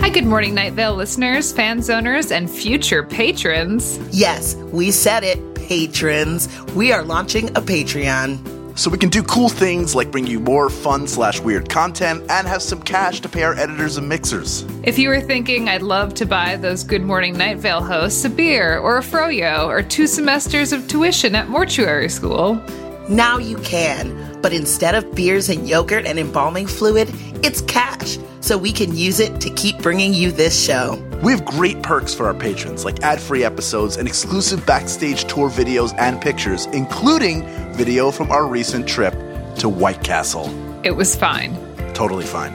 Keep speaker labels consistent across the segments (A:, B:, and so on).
A: Hi, good morning, Night Vale listeners, fans, owners, and future patrons.
B: Yes, we said it, patrons. We are launching a Patreon.
C: So we can do cool things like bring you more fun slash weird content and have some cash to pay our editors and mixers.
A: If you were thinking I'd love to buy those Good Morning Night Vale hosts a beer or a froyo or two semesters of tuition at mortuary school,
B: Now you can, but instead of beers and yogurt and embalming fluid, it's cash, so we can use it to keep bringing you this show.
C: We have great perks for our patrons, like ad free episodes and exclusive backstage tour videos and pictures, including video from our recent trip to White Castle.
A: it was fine.
C: Totally fine.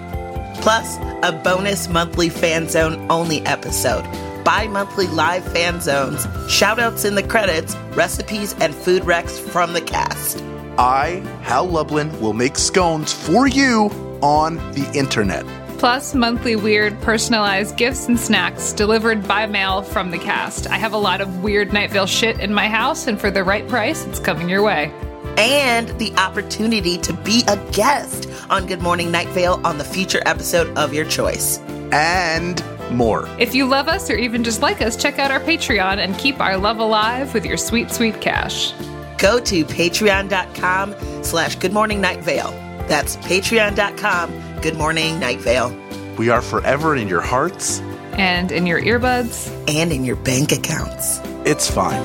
B: Plus, a bonus monthly fan zone only episode, bi monthly live fan zones, shoutouts in the credits, recipes, and food recs from the cast.
C: I, Hal Lublin, will make scones for you on the internet.
A: Plus, monthly weird personalized gifts and snacks delivered by mail from the cast. I have a lot of weird Night Vale shit in my house, and for the right price, it's coming your way.
B: and the opportunity to be a guest on Good Morning Night Vale on the future episode of your choice.
C: And more.
A: If you love us or even just like us, check out our Patreon and keep our love alive with your sweet, sweet cash.
B: Go to patreon.com slash Good Morning Night Vale. That's patreon.com Good Morning Night Vale.
C: We are forever in your hearts.
A: And in your earbuds,
B: And in your bank accounts.
C: It's fine.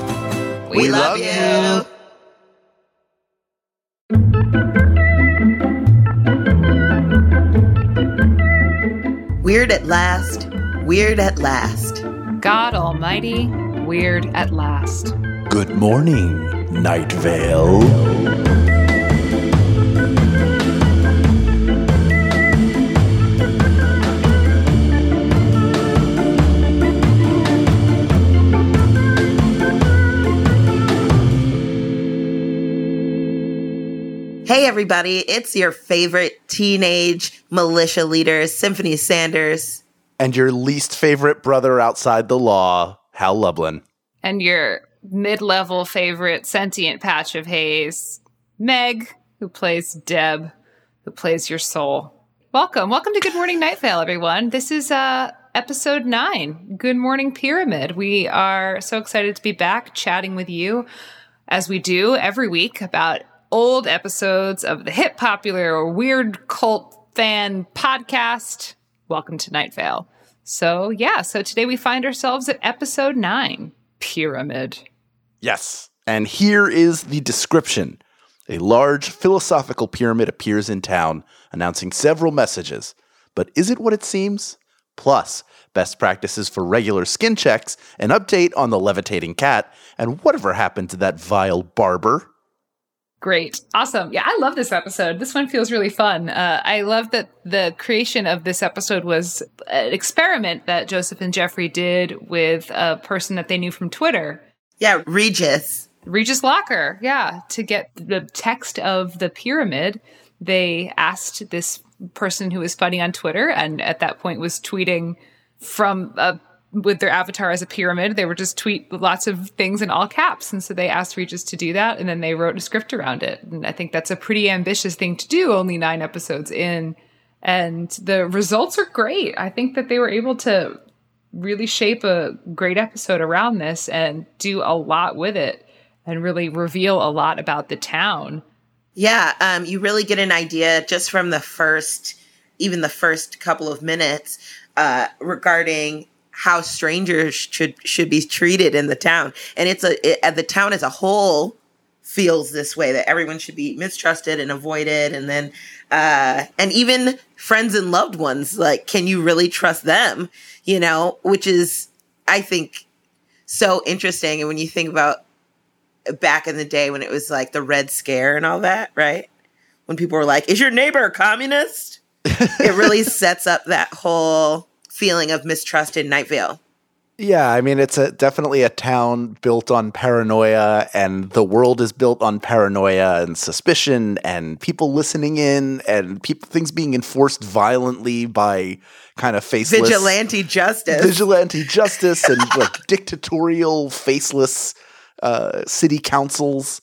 B: We, love, you. Weird at last. Weird at last.
A: God Almighty, weird at last.
C: Good morning, Night Vale.
B: Everybody, it's your favorite teenage militia leader, Symphony Sanders.
C: And your least favorite brother outside the law, Hal Lublin.
A: And your mid level favorite sentient patch of haze, Meg, who plays Deb, who plays your soul. Welcome. Welcome to Good Morning Night Vale, everyone. This is uh, episode nine, Good Morning Pyramid. We are so excited to be back chatting with you as we do every week about old episodes of the hit popular or weird cult fan podcast. Welcome to Night Vale. So, yeah, so today we find ourselves at episode nine Pyramid.
C: Yes. And here is the description A large philosophical pyramid appears in town, announcing several messages. But is it what it seems? Plus, best practices for regular skin checks, an update on the levitating cat, and whatever happened to that vile barber.
A: Great. Awesome. Yeah, I love this episode. This one feels really fun. Uh, I love that the creation of this episode was an experiment that Joseph and Jeffrey did with a person that they knew from Twitter.
B: Yeah, Regis.
A: Regis Locker, yeah, to get the text of the pyramid, they asked this person who was funny on Twitter and at that point was tweeting from a with their avatar as a pyramid. They were just tweet lots of things in all caps. And so they asked Regis to do that and then they wrote a script around it. And I think that's a pretty ambitious thing to do, only nine episodes in. And the results are great. I think that they were able to really shape a great episode around this and do a lot with it and really reveal a lot about the town.
B: Yeah, um, you really get an idea just from the first, even the first couple of minutes, uh, regarding how strangers should should be treated in the town, and it's a it, the town as a whole feels this way that everyone should be mistrusted and avoided, and then uh, and even friends and loved ones, like can you really trust them? You know, which is I think so interesting, and when you think about back in the day when it was like the Red Scare and all that, right? When people were like, "Is your neighbor a communist?" it really sets up that whole feeling of mistrust in Night Vale.
C: Yeah, I mean it's a definitely a town built on paranoia and the world is built on paranoia and suspicion and people listening in and people things being enforced violently by kind of faceless
B: Vigilante justice.
C: vigilante justice and like dictatorial faceless uh, city councils.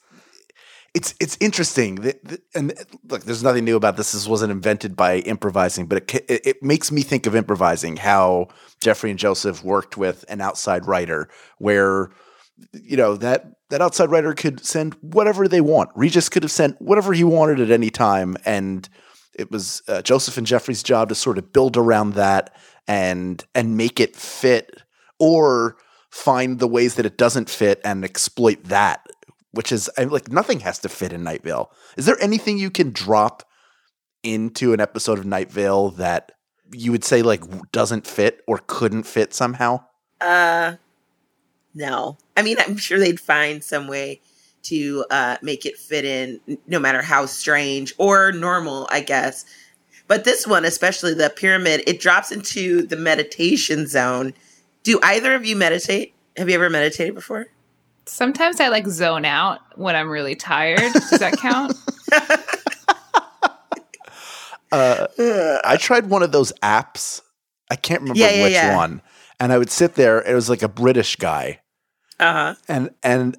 C: It's it's interesting that, and look there's nothing new about this. This wasn't invented by improvising but it, it it makes me think of improvising how jeffrey and joseph worked with an outside writer where you know that that outside writer could send whatever they want. Regis could have sent whatever he wanted at any time and it was uh, joseph and jeffrey's job to sort of build around that and and make it fit or find the ways that it doesn't fit and exploit that which is I- like nothing has to fit in night vale is there anything you can drop into an episode of night vale that you would say like doesn't fit or couldn't fit somehow
B: Uh, no. I mean, I'm sure they'd find some way to uh, make it fit in, no matter how strange or normal, I guess. But this one, especially the pyramid, it drops into the meditation zone. Do either of you meditate? Have you ever meditated before?
A: Sometimes I like zone out when I'm really tired. Does that count?
C: I tried one of those apps. I can't remember
B: Yeah, yeah,
C: which
B: yeah.
C: one. And I would sit there. It was like a British guy,
B: Uh huh.
C: and and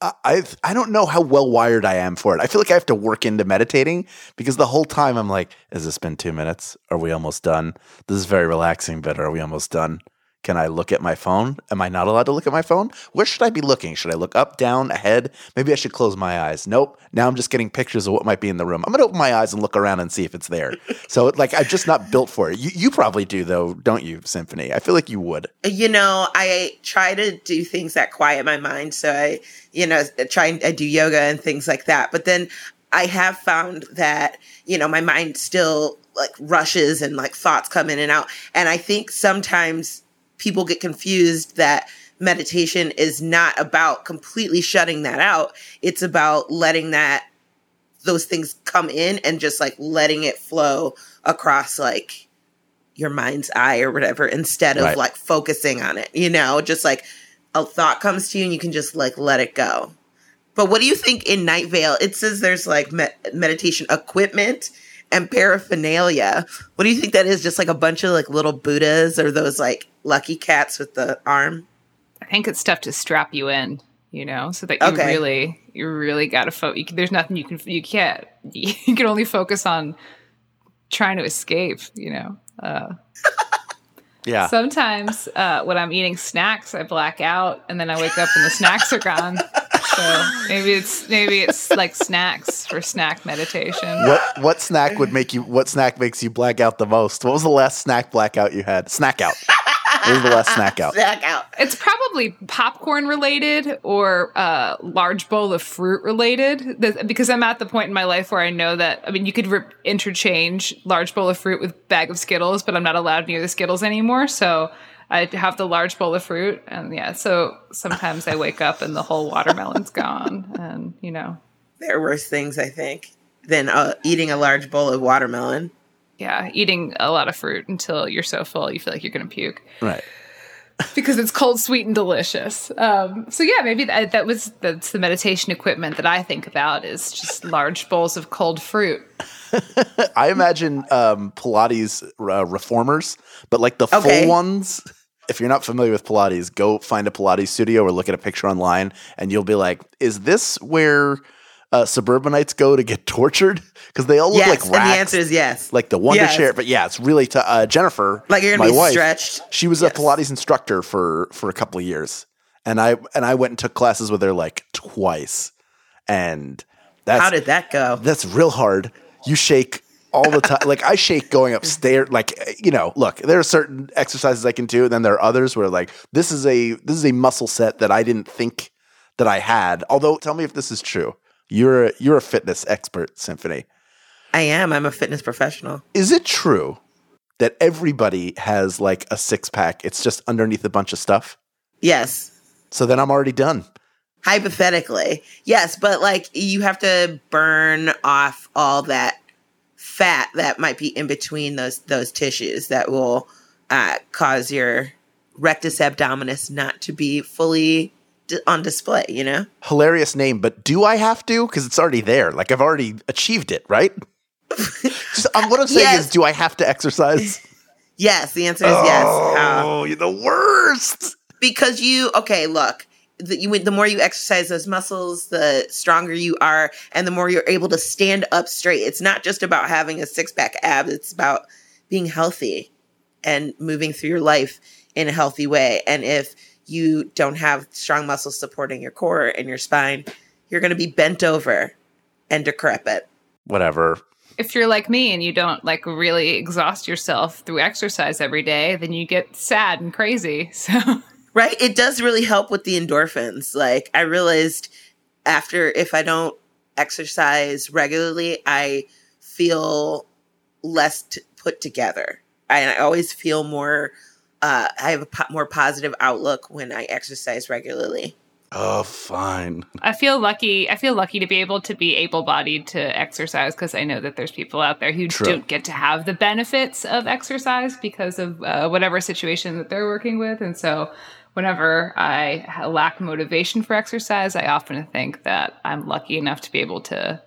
C: I I I don't know how well wired I am for it. I feel like I have to work into meditating because the whole time I'm like, "Has this been two minutes? Are we almost done? This is very relaxing, but are we almost done?" Can I look at my phone? Am I not allowed to look at my phone? Where should I be looking? Should I look up, down, ahead? Maybe I should close my eyes. Nope. Now I'm just getting pictures of what might be in the room. I'm going to open my eyes and look around and see if it's there. so, like, I'm just not built for it. You, you probably do, though, don't you, Symphony? I feel like you would.
B: You know, I try to do things that quiet my mind. So I, you know, try and I do yoga and things like that. But then I have found that, you know, my mind still like rushes and like thoughts come in and out. And I think sometimes people get confused that meditation is not about completely shutting that out. It's about letting that those things come in and just like letting it flow across like your mind's eye or whatever instead of
C: Right.
B: like focusing on it you know just like a thought comes to you and you can just like let it go but what do you think in night vale it says there's like me- meditation equipment and paraphernalia what do you think that is just like a bunch of like little buddhas or those like lucky cats with the arm
A: I think it's stuff to strap you in, you know, so that you
B: Okay.
A: really, you really got to focus. There's nothing you can, you can't, you can only focus on trying to escape, you know. Uh,
C: Yeah.
A: sometimes uh, when I'm eating snacks, I black out and then I wake up and the snacks are gone. So maybe it's maybe it's like snacks for snack meditation.
C: what what snack would make you what snack makes you black out the most? What was the last snack blackout you had? Snack out. What the last snack out?
B: Snack out.
A: It's probably popcorn related or uh, large bowl of fruit related. Because I'm at the point in my life where I know that I mean you could re- interchange large bowl of fruit with bag of Skittles, but I'm not allowed near the Skittles anymore, so I have the large bowl of fruit, and yeah, so sometimes I wake up and the whole watermelon's gone, and you know,
B: there are worse things i think than uh, eating a large bowl of watermelon
A: yeah, eating a lot of fruit until you're so full you feel like you're gonna puke.
C: Right.
A: because it's cold, sweet, and delicious. Um, so yeah, maybe that, that was that's the meditation equipment that I think about is just large bowls of cold fruit.
C: I imagine um, Pilates uh, reformers, but like the
B: Okay.
C: full ones. If you're not familiar with Pilates, go find a Pilates studio or look at a picture online, and you'll be like, "Is this where uh, suburbanites go to get tortured?" Because they all look
B: yes
C: like
B: and
C: rats.
B: the answer is yes
C: like the Wonder
B: Yes.
C: Chair. But yeah, it's really t- uh, Jennifer.
B: Like you're gonna be
C: wife,
B: stretched.
C: She was
B: Yes.
C: a Pilates instructor for for a couple of years, and I and I went and took classes with her like twice, and that's
B: how did that go
C: that's real hard. You shake all the time. like I shake going upstairs. Like you know, look, there are certain exercises I can do, and then there are others where like this is a this is a muscle set that I didn't think that I had. Although, tell me if this is true. You're a, you're a fitness expert, Symphony.
B: I am. I'm a fitness professional.
C: Is it true that everybody has like a six pack? It's just underneath a bunch of stuff.
B: Yes.
C: So then I'm already done.
B: Hypothetically. Yes, but like you have to burn off all that fat that might be in between those those tissues that will uh, cause your rectus abdominis not to be fully on display, you know?
C: Hilarious name, but do I have to? Because it's already there. Like I've already achieved it, right? Just, um, what I'm saying
B: Yes.
C: is, do I have to exercise?
B: Yes, the answer is yes. How?
C: Oh, you're the worst.
B: because you okay look the, you, the more you exercise those muscles, the stronger you are, and the more you're able to stand up straight. It's not just about having a six pack ab; it's about being healthy and moving through your life in a healthy way. And if you don't have strong muscles supporting your core and your spine, you're going to be bent over and decrepit.
C: Whatever.
A: If you're like me and you don't like really exhaust yourself through exercise every day, then you get sad and crazy. So
B: Right? It does really help with the endorphins. Like I realized after if I don't exercise regularly, I feel less t- put together. I, I always feel more uh, I have a po- more positive outlook when I exercise regularly.
C: Oh, fine.
A: I feel lucky. I feel lucky to be able to be able-bodied to exercise because I know that there's people out there who
C: True.
A: don't get to have the benefits of exercise because of uh, whatever situation that they're working with, and so whenever I lack motivation for exercise, I often think that I'm lucky enough to be able to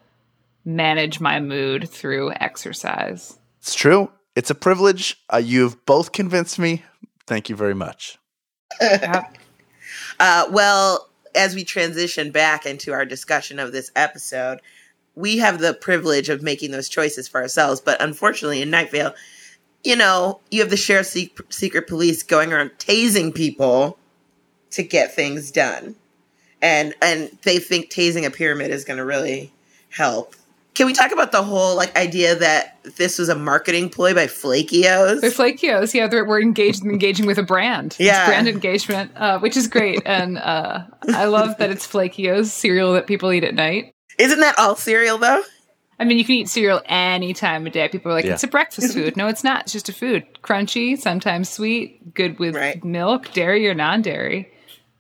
A: manage my mood through exercise.
C: It's true. It's a privilege. Uh, you've both convinced me. Thank you very much.
A: Yep.
B: Uh, well, as we transition back into our discussion of this episode, we have the privilege of making those choices for ourselves. But unfortunately, in Night Vale, you know, you have the sheriff's sec- secret police going around tasing people to get things done, and and they think tasing a pyramid is going to really help. Can we talk about the whole like idea that this was a marketing ploy by Flakios?
A: They're flakios. Yeah, they're, we're engaged engaging with a brand.
B: Yeah.
A: It's brand engagement, uh, which is great. And uh, I love that it's flakios cereal that people eat at night.
B: Isn't that all cereal though?
A: I mean, you can eat cereal any time of day. People are like,
C: Yeah.
A: it's a breakfast food. No, it's not. It's just a food. Crunchy, sometimes sweet, good with
B: Right.
A: milk, dairy or non-dairy.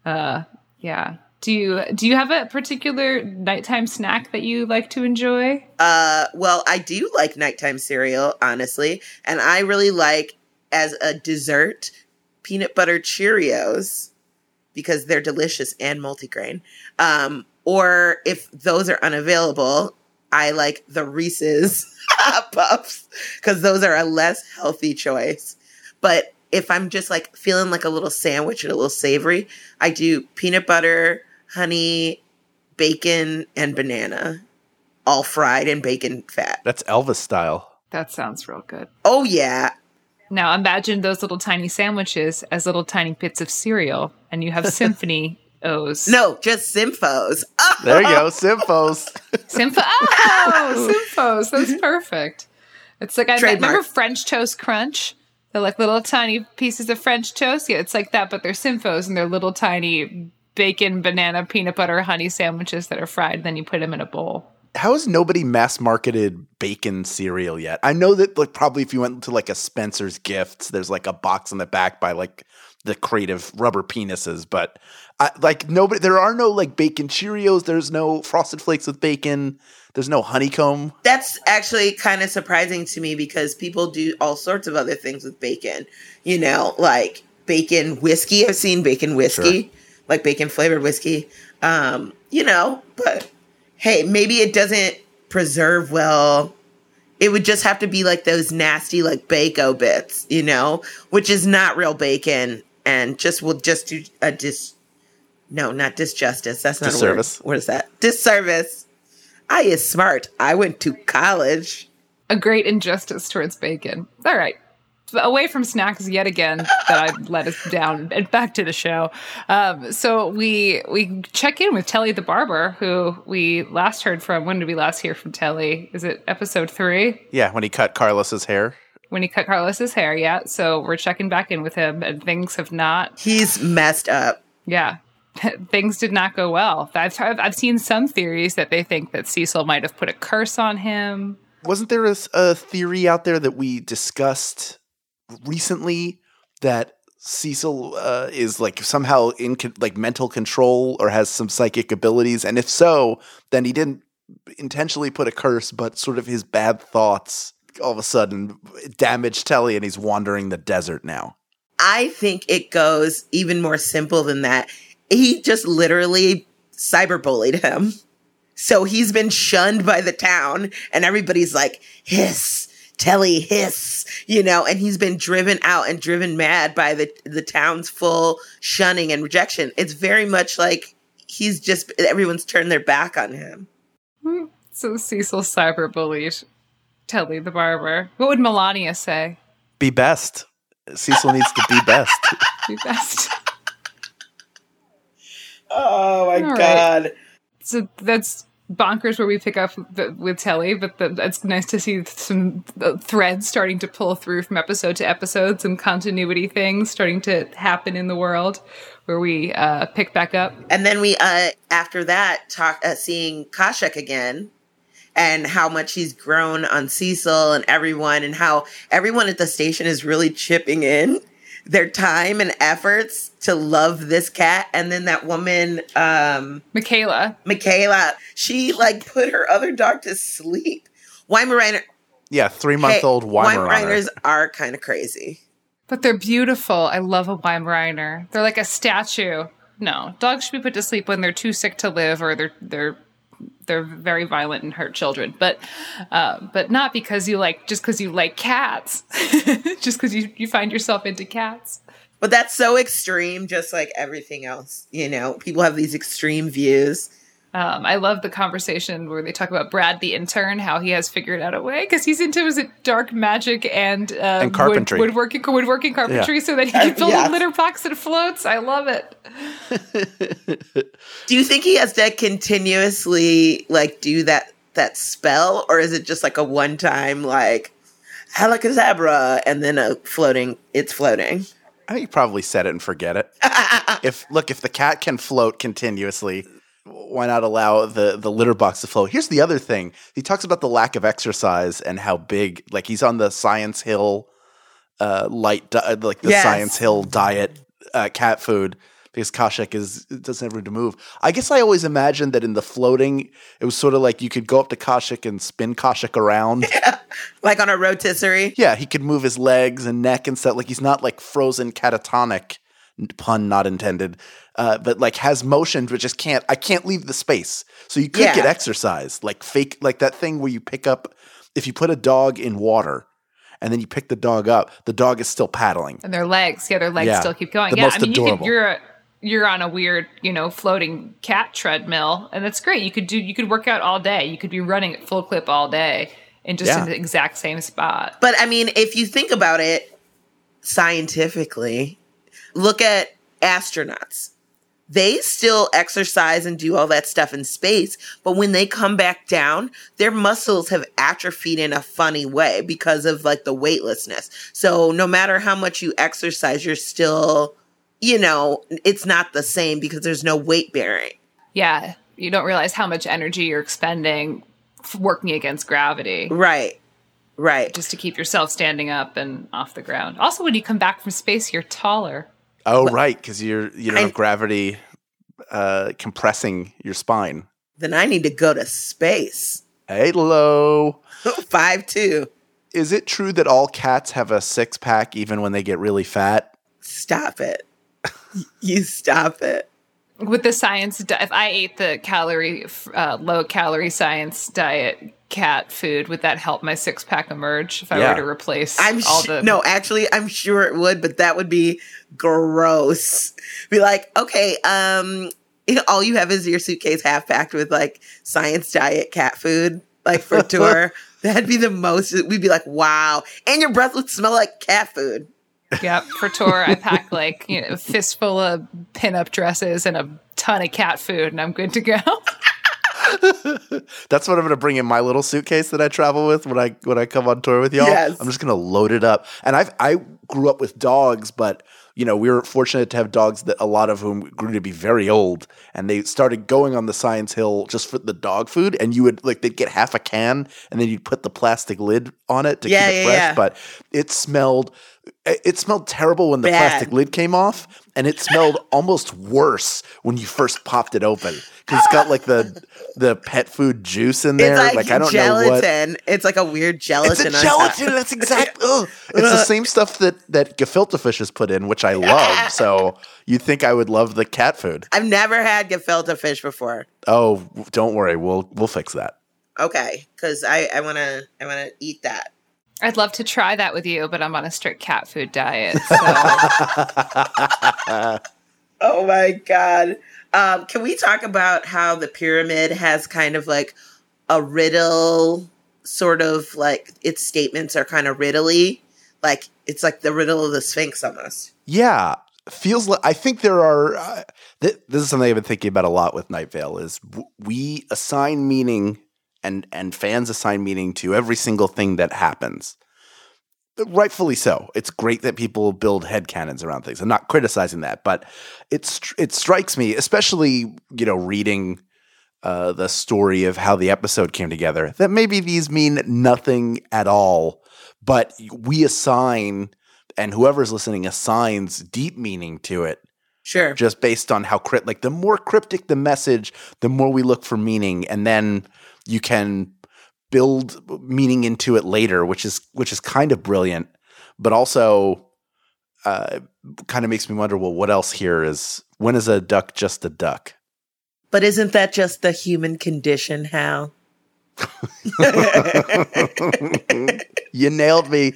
A: Uh, yeah. Do you do you have a particular nighttime snack that you like to enjoy?
B: Uh, well, I do like nighttime cereal, honestly, and I really like as a dessert peanut butter Cheerios because they're delicious and multigrain. Um, or if those are unavailable, I like the Reese's Puffs because those are a less healthy choice. But if I'm just like feeling like a little sandwich and a little savory, I do peanut butter, honey, bacon, and banana, all fried in bacon fat.
C: That's Elvis style.
A: That sounds real good.
B: Oh yeah,
A: Now imagine those little tiny sandwiches as little tiny bits of cereal, and you have symphony O's.
B: no, just Symphos. Oh,
C: There you go. Symphos.
A: Sympho- oh, Symphos. That's perfect. It's like I
B: Trademark.
A: remember French toast crunch. They're like little tiny pieces of French toast. Yeah, it's like that, but they're Symphos and they're little tiny bacon, banana, peanut butter, honey sandwiches that are fried. Then you put them in a bowl.
C: How has nobody mass marketed bacon cereal yet? I know that like probably if you went to like a Spencer's Gifts, there's like a box in the back by like the creative rubber penises, but I, like nobody there are no like bacon Cheerios, there's no frosted flakes with bacon, there's no honeycomb.
B: That's actually kind of surprising to me because people do all sorts of other things with bacon. You know, like bacon whiskey. I've seen bacon whiskey, like bacon flavored whiskey. Um, you know, but hey, maybe it doesn't preserve well. It would just have to be like those nasty like bacon bits, you know, which is not real bacon and just will just do a dis no, not disjustice. That's not
C: Disservice.
B: a word. What is that? Disservice. I is smart. I went to college.
A: A great injustice towards bacon. All right. Away from snacks yet again that I let us down and back to the show. Um, so we we check in with Telly the barber, who we last heard from. When did we last hear from Telly? Is it episode three?
C: Yeah, when he cut Carlos's hair.
A: when he cut Carlos's hair. Yeah, so we're checking back in with him, and things have not.
B: He's messed up.
A: Yeah, things did not go well. I've I've I've seen some theories that they think that Cecil might have put a curse on him.
C: Wasn't there a theory out there that we discussed recently that Cecil uh, is like somehow in con- like mental control or has some psychic abilities? And if so, then he didn't intentionally put a curse, but sort of his bad thoughts all of a sudden damaged Telly, and he's wandering the desert now.
B: I think it goes even more simple than that. He just literally cyberbullied him. So he's been shunned by the town, and everybody's like, hiss, Telly hiss, you know, and he's been driven out and driven mad by the the town's full shunning and rejection. It's very much like he's just everyone's turned their back on him. Hmm.
A: So Cecil cyberbullied Telly the barber. What would Melania say?
C: Be best. Cecil needs to be best.
A: Be best.
B: Oh my
A: All right.
B: god.
A: so that's bonkers where we pick up the, with Telly, but the, it's nice to see some uh, threads starting to pull through from episode to episode, some continuity things starting to happen in the world where we uh, pick back up.
B: And then we, uh, after that, talk uh, seeing Khoshekh again, and how much he's grown on Cecil and everyone, and how everyone at the station is really chipping in their time and efforts to love this cat. And then that woman, um,
A: Michaela,
B: Michaela, she like put her other dog to sleep. Weimaraner,
C: Yeah, three month old
B: hey,
C: Weimaraner.
B: Weimaraners are kind of crazy.
A: but they're beautiful. I love a Weimaraner. They're like a statue. No, dogs should be put to sleep when they're too sick to live or they're they're they're very violent and hurt children. But uh, but not because you like just because you like cats. just because you you find yourself into cats.
B: But that's so extreme, just like everything else. You know, people have these extreme views.
A: Um, I love the conversation where they talk about Brad the intern, how he has figured out a way because he's into is it dark magic and uh,
C: And carpentry.
A: wood, woodworking, woodworking carpentry, so that he can build
B: yes.
A: a litter box that floats. I love it.
B: Do you think he has to continuously like do that that spell, or is it just like a one time like alakazabra and then a floating? It's floating.
C: I think you probably said it and forget it. if look, if the cat can float continuously, why not allow the the litter box to float? Here's the other thing. He talks about the lack of exercise and how big like he's on the Science Hill uh light di- like the
B: Yes.
C: Science Hill diet uh, cat food because Khoshekh is doesn't have room to move. I guess I always imagined that in the floating, it was sort of like you could go up to Khoshekh and spin Khoshekh around.
B: Like on a rotisserie.
C: Yeah, he could move his legs and neck and stuff. Like he's not like frozen catatonic, pun not intended, uh, but like has motion, but just can't. I can't leave the space. So you could
B: Yeah.
C: get exercise, like fake, like that thing where you pick up. If you put a dog in water, and then you pick the dog up, the dog is still paddling.
A: And their legs, yeah, their legs
C: Yeah.
A: still keep going.
C: The
A: yeah,
C: most
A: I mean, you
C: adorable.
A: could, you're a, you're on a weird, you know, floating cat treadmill, and that's great. You could do, you could work out all day. You could be running at full clip all day, and just
C: Yeah.
A: in the exact same spot.
B: But I mean, if you think about it scientifically, look at astronauts. They still exercise and do all that stuff in space, but when they come back down, their muscles have atrophied in a funny way because of like the weightlessness. So no matter how much you exercise, you're still, you know, it's not the same because there's no weight bearing.
A: Yeah, you don't realize how much energy you're expending working against gravity.
B: Right. Right.
A: just to keep yourself standing up and off the ground. Also, when you come back from space, you're taller.
C: Oh, right, because you're you don't
B: I-
C: have gravity uh, compressing your spine.
B: Then I need to go to space.
C: Hello.
B: Five two.
C: Is it true that all cats have a six pack even when they get really fat?
B: Stop it. you stop it.
A: With the science, di- if I ate the calorie, uh, low calorie science diet cat food, would that help my six pack emerge if I
C: Yeah.
A: were to replace
B: I'm
A: all the?
B: no, actually, I'm sure it would, but that would be gross. Be like, okay, um, all you have is your suitcase half packed with like science diet cat food, like for tour. That'd be the most. We'd be like, wow, and your breath would smell like cat food.
A: Yep, for tour, I pack like you know, a fistful of pinup dresses and a ton of cat food, and I'm good to go.
C: That's what I'm going to bring in my little suitcase that I travel with when I when I come on tour with y'all.
B: Yes.
C: I'm just going to load it up. And I I grew up with dogs, but you know we were fortunate to have dogs that a lot of whom grew to be very old, and they started going on the Science Hill just for the dog food. And you would like they'd get half a can, and then you'd put the plastic lid on it to
B: Yeah,
C: keep it
B: yeah,
C: fresh.
B: yeah.
C: But it smelled it smelled terrible when the
B: Bad.
C: plastic lid came off, and it smelled almost worse when you first popped it open it's got like the the pet food juice in there.
B: It's like,
C: I don't know what.
B: It's like a weird gelatin.
C: It's a
B: on top.
C: gelatin. That's exactly. ugh. It's the same stuff that that gefilte fish has put in, which I love. So you think I would love the cat food?
B: I've never had gefilte fish before.
C: Oh, don't worry. We'll we'll fix that.
B: Okay, because I I want to I want to eat that.
A: I'd love to try that with you, but I'm on a strict cat food diet. So.
B: oh my god! Um, can we talk about how the pyramid has kind of like a riddle, sort of like its statements are kind of riddly, like it's like the riddle of the Sphinx almost.
C: Yeah, feels like I think there are. Uh, th- this is something I've been thinking about a lot with Night Vale. Is w- we assign meaning and and fans assign meaning to every single thing that happens. Rightfully so. It's great that people build headcanons around things. I'm not criticizing that, but it's it strikes me, especially you know, reading uh, the story of how the episode came together, that maybe these mean nothing at all, but we assign, and whoever's listening assigns deep meaning to it.
B: Sure.
C: Just based on how crypt, like the more cryptic the message, the more we look for meaning, and then you can build meaning into it later, which is which is kind of brilliant, but also uh, kind of makes me wonder. Well, what else here is? When is a duck just a duck?
B: But isn't that just the human condition, Hal?
C: you nailed me.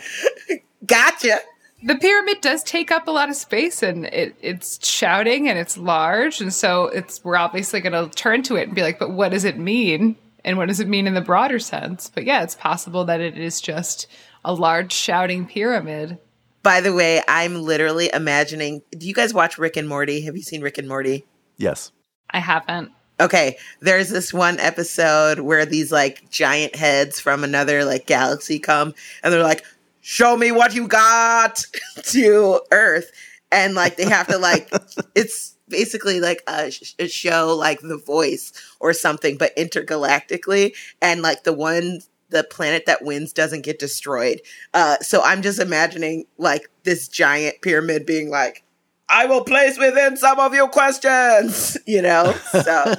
B: Gotcha.
A: The pyramid does take up a lot of space and it, it's shouting and it's large. And so it's we're obviously going to turn to it and be like, but what does it mean? And what does it mean in the broader sense? But yeah, it's possible that it is just a large shouting pyramid.
B: By the way, I'm literally imagining. Do you guys watch Rick and Morty? Have you seen Rick and Morty?
C: Yes.
A: I haven't.
B: Okay, there's this one episode where these like giant heads from another like galaxy come and they're like, "Show me what you got" to Earth, and like they have to like it's basically like a, sh- a show like The Voice or something, but intergalactically, and like the one the planet that wins doesn't get destroyed. Uh, so I'm just imagining like this giant pyramid being like, I will place within some of your questions, you know? So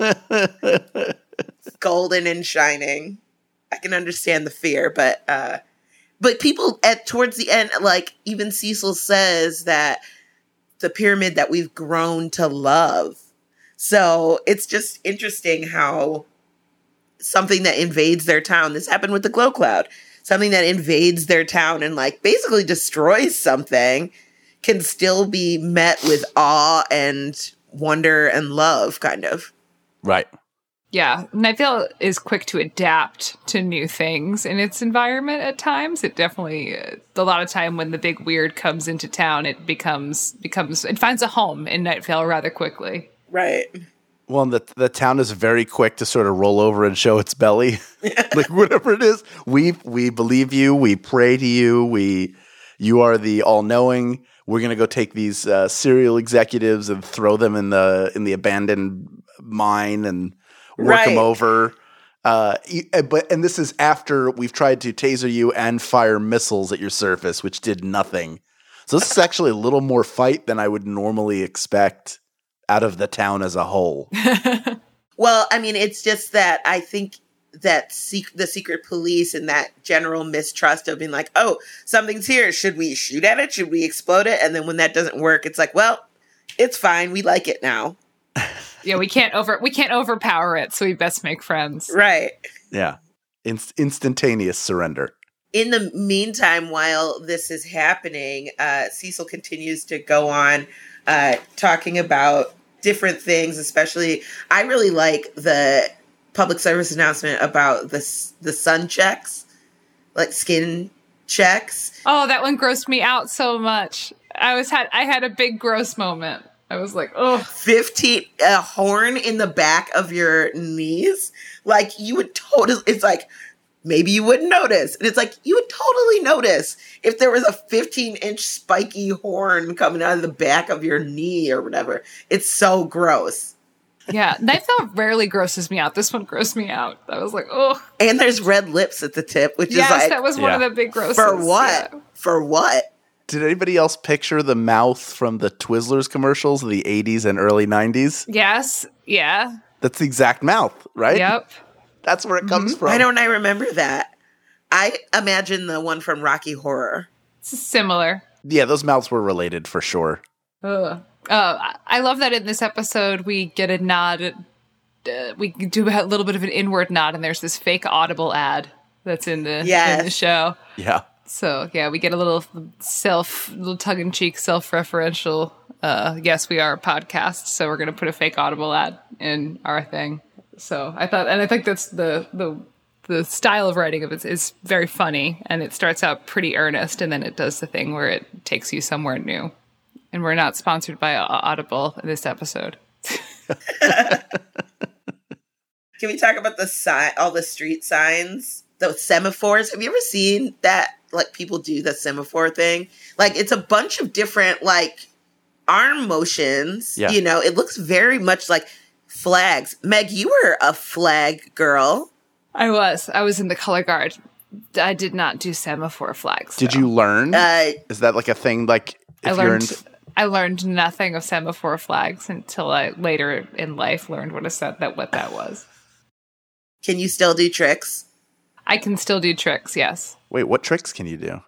B: golden and shining. I can understand the fear, but uh but people at towards the end like even Cecil says that the pyramid that we've grown to love. So it's just interesting how something that invades their town. This happened with the glow cloud. Something that invades their town and like basically destroys something can still be met with awe and wonder and love, kind of.
C: Right.
A: Yeah, Night Vale is quick to adapt to new things in its environment at times. It definitely uh, a lot of time when the big weird comes into town, it becomes becomes it finds a home in Night Vale rather quickly.
B: Right.
C: Well, the the town is very quick to sort of roll over and show its belly, like whatever it is. We we believe you. We pray to you. We you are the all knowing. We're gonna go take these uh, cereal executives and throw them in the in the abandoned mine and work
B: Right.
C: them over. Uh, uh, but and this is after we've tried to taser you and fire missiles at your surface, which did nothing. So this is actually a little more fight than I would normally expect out of the town as a whole.
B: Well, I mean, it's just that I think that sec- the secret police and that general mistrust of being like, oh, something's here. Should we shoot at it? Should we explode it? And then when that doesn't work, it's like, well, it's fine. We like it now.
A: Yeah, we can't over we can't overpower it, so we best make friends.
B: Right.
C: Yeah. Inst- instantaneous surrender.
B: in the meantime, while this is happening, uh, Cecil continues to go on uh, talking about different things. Especially, I really like the public service announcement about the the sun checks, like skin checks.
A: Oh, that one grossed me out so much. I was had I had a big gross moment. I was like, oh,
B: 15 a horn in the back of your knees like you would totally it's like maybe you wouldn't notice and it's like you would totally notice if there was a 15 inch spiky horn coming out of the back of your knee or whatever it's so gross
A: yeah. Night Vale rarely grosses me out. This one grossed me out. I was like, oh,
B: and there's red lips at the tip which
A: yes,
B: is like
A: that was one of the big grosses.
B: for what
A: Yeah.
B: for what
C: Did anybody else picture the mouth from the Twizzlers commercials of the 80s and early 90s?
A: Yes. Yeah.
C: That's the exact mouth, right?
A: Yep.
C: That's where it comes from.
B: why don't i remember that i imagine the one from rocky horror
A: It's similar.
C: Yeah, those mouths were related for sure.
A: Ugh. Uh, I- I love that in this episode we get a nod. Uh, we do a little bit of an inward nod, and there's this fake Audible ad that's in the in the show.
C: Yeah.
A: So yeah, we get a little self, little tug in cheek, self referential. Uh, yes, we are a podcast, so we're gonna put a fake Audible ad in our thing. So I thought, and I think that's the the the style of writing of it is very funny, and it starts out pretty earnest, and then it does the thing where it takes you somewhere new. And we're not sponsored by Audible in this episode.
B: Can we talk about the sign, all the street signs, the semaphores? Have you ever seen that? Like people do the semaphore thing. Like it's a bunch of different like arm motions.
C: Yeah.
B: You know, it looks very much like flags. Meg, you were a flag girl.
A: I was, I was in the color guard. I did not do semaphore flags.
C: Did
A: though.
C: you learn?
B: Uh,
C: Is that like a thing? Like
A: I
C: if you're in,
A: learned I learned nothing of semaphore flags until I later in life learned what a set that what that was.
B: can you still do tricks?
A: I can still do tricks, yes.
C: Wait, what tricks can you do?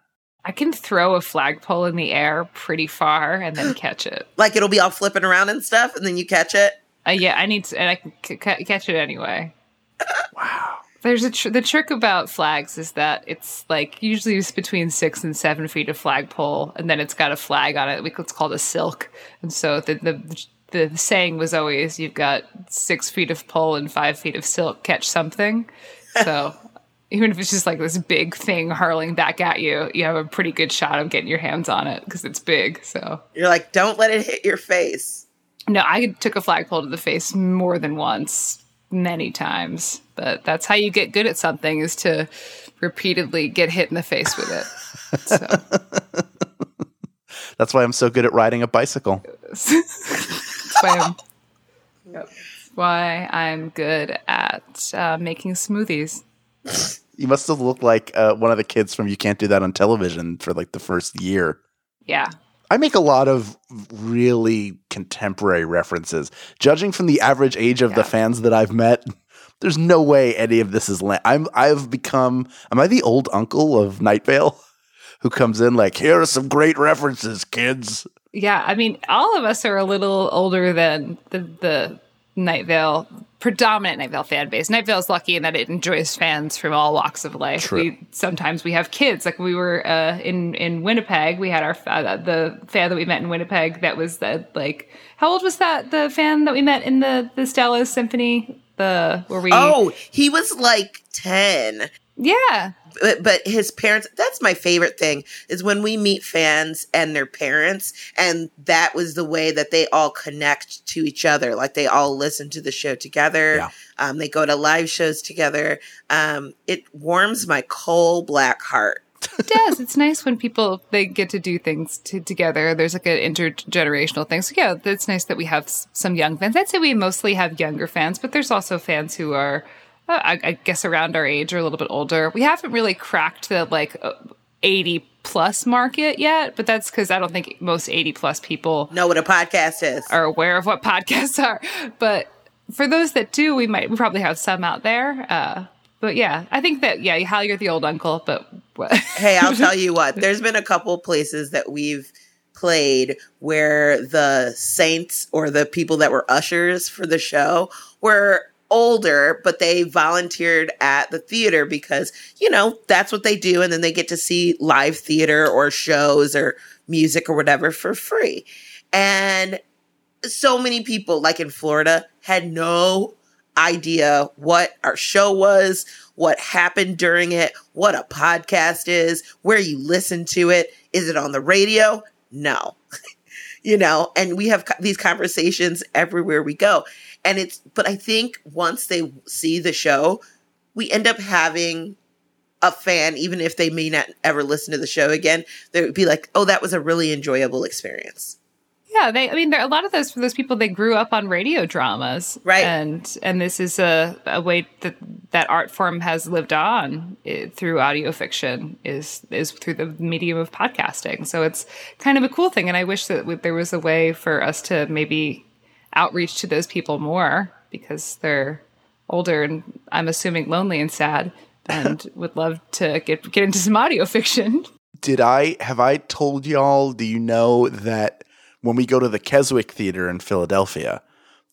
A: I can throw a flagpole in the air pretty far and then catch it.
B: Like it'll be all flipping around and stuff, and then you catch it.
A: Uh, yeah, I need to, and I can c- c- catch it anyway.
C: Wow.
A: There's a tr- the trick about flags is that it's like usually it's between six and seven feet of flagpole, and then it's got a flag on it. We- It's called a silk, and so the the the saying was always you've got six feet of pole and five feet of silk, catch something. So even if it's just like this big thing hurling back at you, you have a pretty good shot of getting your hands on it because it's big. So
B: You're like, don't let it hit your face.
A: no, I took a flagpole to the face more than once, many times. But that's how you get good at something is to repeatedly get hit in the face with it. So
C: That's why I'm so good at riding a bicycle.
A: that's why I'm, yep. Why I'm good at uh, making smoothies.
C: You must have looked like uh, one of the kids from You Can't Do That on Television for like the first year.
A: Yeah.
C: I make a lot of really contemporary references. Judging from the average age of the fans that I've met, there's no way any of this is. La- I'm. I've become. Am I the old uncle of Night Vale, who comes in like, "Here are some great references, kids."
A: Yeah, I mean, all of us are a little older than the the Night Vale predominant Night Vale fan base. Night Vale is lucky in that it enjoys fans from all walks of life.
C: True.
A: We sometimes we have kids. Like we were uh, in in Winnipeg, we had our uh, the fan that we met in Winnipeg. That was the like how old was that the fan that we met in the the Stella Symphony? The where we
B: Oh, he was like 10.
A: yeah
B: but, but his parents that's my favorite thing is when we meet fans and their parents and that was the way that they all connect to each other like they all listen to the show together
C: Yeah.
B: um, they go to live shows together um, it warms my coal black heart
A: it does. It's nice when people they get to do things to, together. There's like an intergenerational thing. So yeah, it's nice that we have some young fans. I'd say we mostly have younger fans, but there's also fans who are, I, I guess, around our age or a little bit older. We haven't really cracked the like uh, 80 plus market yet, but that's because I don't think most 80 plus people
B: know what a podcast is
A: are aware of what podcasts are. But for those that do, we might we probably have some out there. Uh, but yeah, I think that yeah, Hal, you're the old uncle, but what?
B: hey i'll tell you what there's been a couple places that we've played where the saints or the people that were ushers for the show were older but they volunteered at the theater because you know that's what they do and then they get to see live theater or shows or music or whatever for free and so many people like in Florida had no idea what our show was, what happened during it, what a podcast is, where you listen to it. Is it on the radio? No. you know, and we have co- these conversations everywhere we go. And it's, but I think once they see the show, we end up having a fan, even if they may not ever listen to the show again, they would be like, oh, that was a really enjoyable experience.
A: Yeah, they. I mean, there are a lot of those for those people. They grew up on radio dramas,
B: Right.
A: And and this is a, a way that that art form has lived on eh, through audio fiction is is through the medium of podcasting. So it's kind of a cool thing, and I wish that there was a way for us to maybe outreach to those people more because they're older and I'm assuming lonely and sad and would love to get get into some audio fiction.
C: Did I have I told y'all? Do you know that when we go to the Keswick Theater in Philadelphia,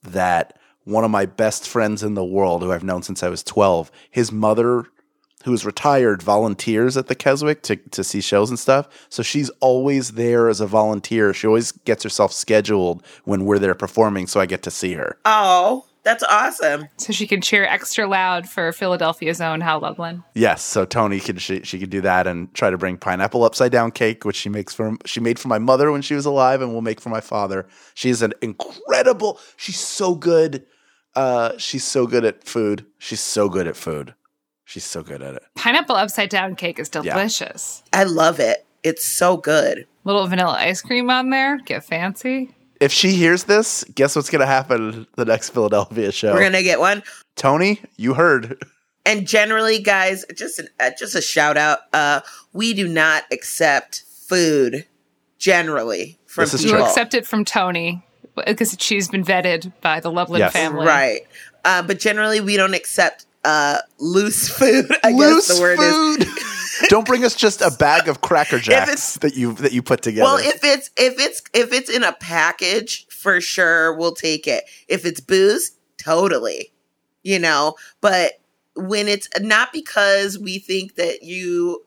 C: that one of my best friends in the world, who I've known since I was twelve, his mother who is retired volunteers at the Keswick to, to see shows and stuff. So she's always there as a volunteer. She always gets herself scheduled when we're there performing, so I get to see her.
B: Oh, that's awesome.
A: So she can cheer extra loud for Philadelphia's own Hal Lublin.
C: Yes, so Tony can she, she could do that and try to bring pineapple upside down cake, which she makes for she made for my mother when she was alive, and will make for my father. She's an incredible. She's so good. Uh, she's so good at food. She's so good at food. She's so good at it.
A: Pineapple upside down cake is delicious.
B: I love it. It's so good.
A: Little vanilla ice cream on there. Get fancy.
C: If she hears this, guess what's going to happen the next Philadelphia show?
B: We're gonna get one.
C: Tony, you heard.
B: And generally, guys, just an, uh, just a shout out. Uh, we do not accept food generally from
C: This is
A: You
B: people.
C: true.
A: accept it from Tony because she's been vetted by the Loveland
C: Yes.
A: family.
B: right? Uh, but generally, we don't accept uh, loose food. I
C: Loose
B: guess the word is.
C: food. Don't bring us just a bag of Cracker Jacks that you that you put together.
B: Well, if it's if it's if it's in a package, for sure we'll take it. If it's booze, totally. You know, but when it's not because we think that you,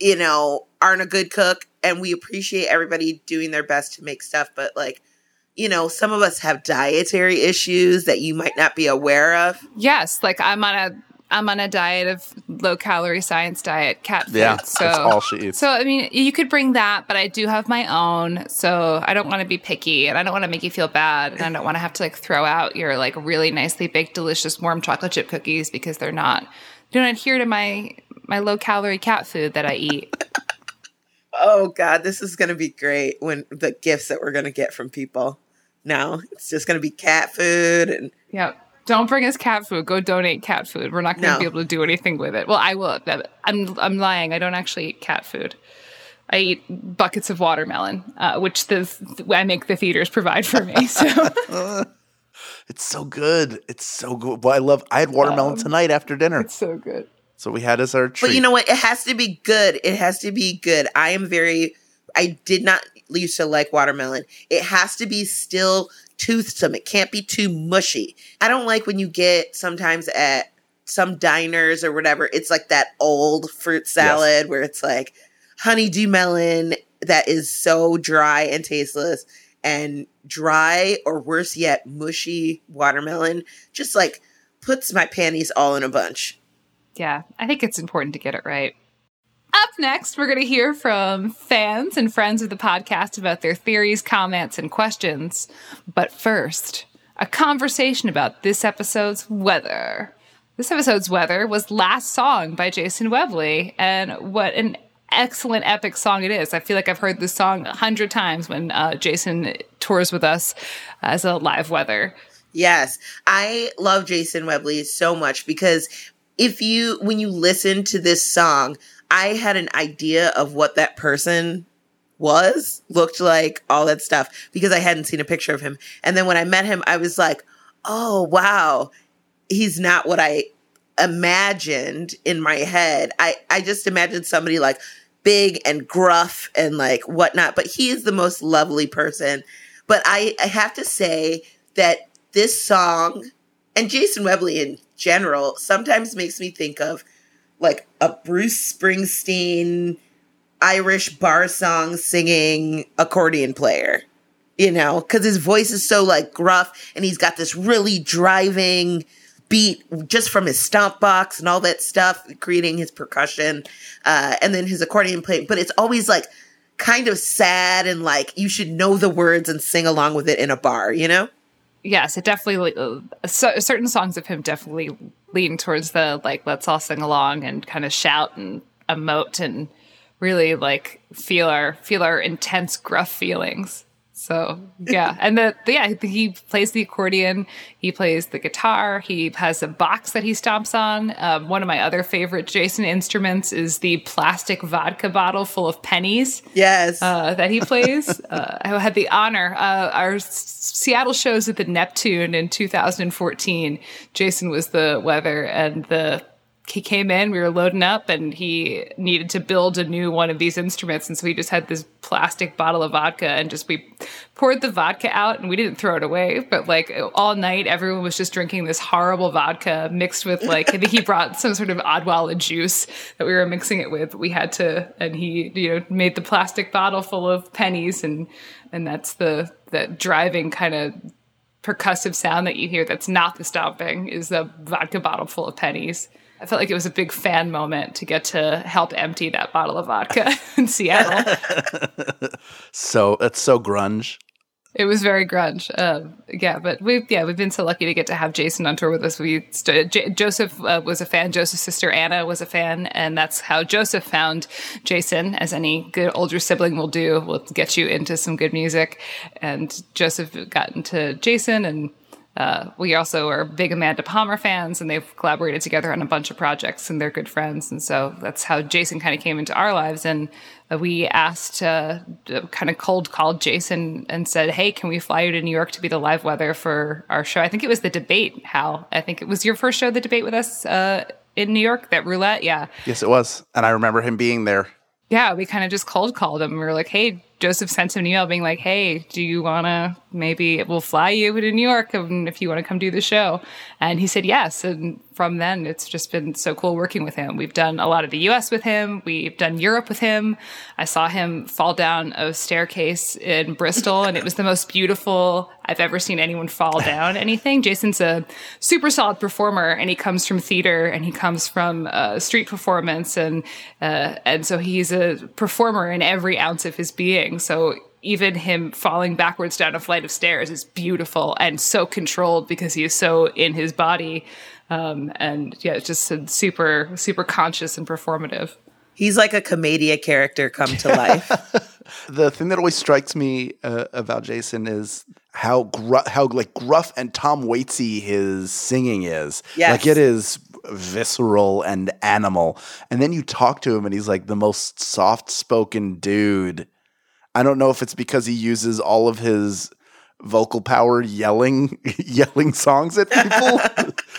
B: you know, aren't a good cook and we appreciate everybody doing their best to make stuff, but like, you know, some of us have dietary issues that you might not be aware of.
A: Yes, like I'm on a I'm on a diet of low calorie science diet cat food.
C: yeah,
A: so
C: that's all she eats.
A: So I mean, you could bring that, but I do have my own. So I don't want to be picky, and I don't want to make you feel bad, and I don't want to have to like throw out your like really nicely baked, delicious, warm chocolate chip cookies because they're not they don't adhere to my my low calorie cat food that I eat.
B: Oh God, this is gonna be great when the gifts that we're gonna get from people. Now it's just gonna be cat food and
A: Yep. Don't bring us cat food. Go donate cat food. We're not going to
B: No.
A: be able to do anything with it. Well, I will. I'm I'm lying. I don't actually eat cat food. I eat buckets of watermelon, uh, which the I make the theaters provide for me. So
C: it's so good. It's so good. Well, I love. I had watermelon tonight after dinner.
A: It's so good.
C: So we had as our treat.
B: But you know what? It has to be good. It has to be good. I am very. I did not used to like watermelon. It has to be still toothsome. It can't be too mushy. I don't like when you get sometimes at some diners or whatever. It's like that old fruit salad where it's like honeydew melon that is so dry and tasteless, and dry or worse yet, mushy watermelon. Just like puts my panties all in a bunch.
A: Yeah, I think it's important to get it right. Up next, we're going to hear from fans and friends of the podcast about their theories, comments, and questions. But first, a conversation about this episode's weather. This episode's weather was Last Song by Jason Webley, and what an excellent epic song it is. I feel like I've heard this song a hundred times when uh, Jason tours with us as a live weather.
B: Yes, I love Jason Webley so much because if you when you listen to this song, I had an idea of what that person was, looked like, all that stuff because I hadn't seen a picture of him. And then when I met him, I was like, "Oh, wow. He's not what I imagined in my head. I I just imagined somebody like big and gruff and like whatnot, but he is the most lovely person. But I, I have to say that this song and Jason Webley in general sometimes makes me think of like a Bruce Springsteen Irish bar song singing accordion player, you know, because his voice is so like gruff and he's got this really driving beat just from his stomp box and all that stuff, creating his percussion uh, and then his accordion playing. But it's always like kind of sad and like you should know the words and sing along with it in a bar, you know?
A: yes, it definitely uh, so, certain songs of him definitely lean towards the like let's all sing along and kind of shout and emote and really like feel our feel our intense gruff feelings. So yeah, and the, the yeah he plays the accordion, he plays the guitar, he has a box that he stomps on. Um, one of my other favorite Jason instruments is the plastic vodka bottle full of pennies
B: Yes.
A: uh, that he plays. uh, I had the honor. Uh, our Seattle shows at the Neptune in 2014. Jason was the weather, and the he came in, we were loading up, and he needed to build a new one of these instruments. And so he just had this plastic bottle of vodka and just we poured the vodka out and we didn't throw it away. But like all night, everyone was just drinking this horrible vodka mixed with like, I think he brought some sort of Odwalla juice that we were mixing it with. We had to, and he, you know, made the plastic bottle full of pennies and, and that's the, that driving kind of percussive sound that you hear that's not the stomping is the vodka bottle full of pennies. I felt like it was a big fan moment to get to help empty that bottle of vodka in Seattle.
C: so that's so grunge.
A: It was very grunge. Um, yeah, but we yeah we've been so lucky to get to have Jason on tour with us. We st- J- Joseph uh, was a fan. Joseph's sister Anna was a fan, and that's how Joseph found Jason. As any good older sibling will do, will get you into some good music. And Joseph got into Jason, and uh, we also are big Amanda Palmer fans, and they've collaborated together on a bunch of projects, and they're good friends. And so that's how Jason kind of came into our lives. And uh, we asked, uh, kind of cold called Jason and said, "Hey, can we fly you to New York to be the live weather for our show?" I think it was the debate. Hal, I think it was your first show, the debate with us uh, in New York, that roulette. Yeah.
C: Yes, it was, and I remember him being there.
A: Yeah, we kind of just cold called him. We were like, "Hey, Joseph sent him an email being like, "Hey, do you want to maybe we'll fly you to New York and if you want to come do the show?" And he said yes. And from then, it's just been so cool working with him. We've done a lot of the U.S. with him. We've done Europe with him. I saw him fall down a staircase in Bristol, and it was the most beautiful I've ever seen anyone fall down anything. Jason's a super solid performer, and he comes from theater, and he comes from uh, street performance, and uh, and so he's a performer in every ounce of his being. So even him falling backwards down a flight of stairs is beautiful and so controlled because he is so in his body. Um, and yeah, it's just super, super conscious and performative.
B: He's like a commedia character come to life.
C: the thing that always strikes me uh, about Jason is how gru- how like gruff and Tom Waitsy his singing is.
B: Yes.
C: Like it is visceral and animal. And then you talk to him and he's like the most soft spoken dude I don't know if it's because he uses all of his vocal power yelling yelling songs at people,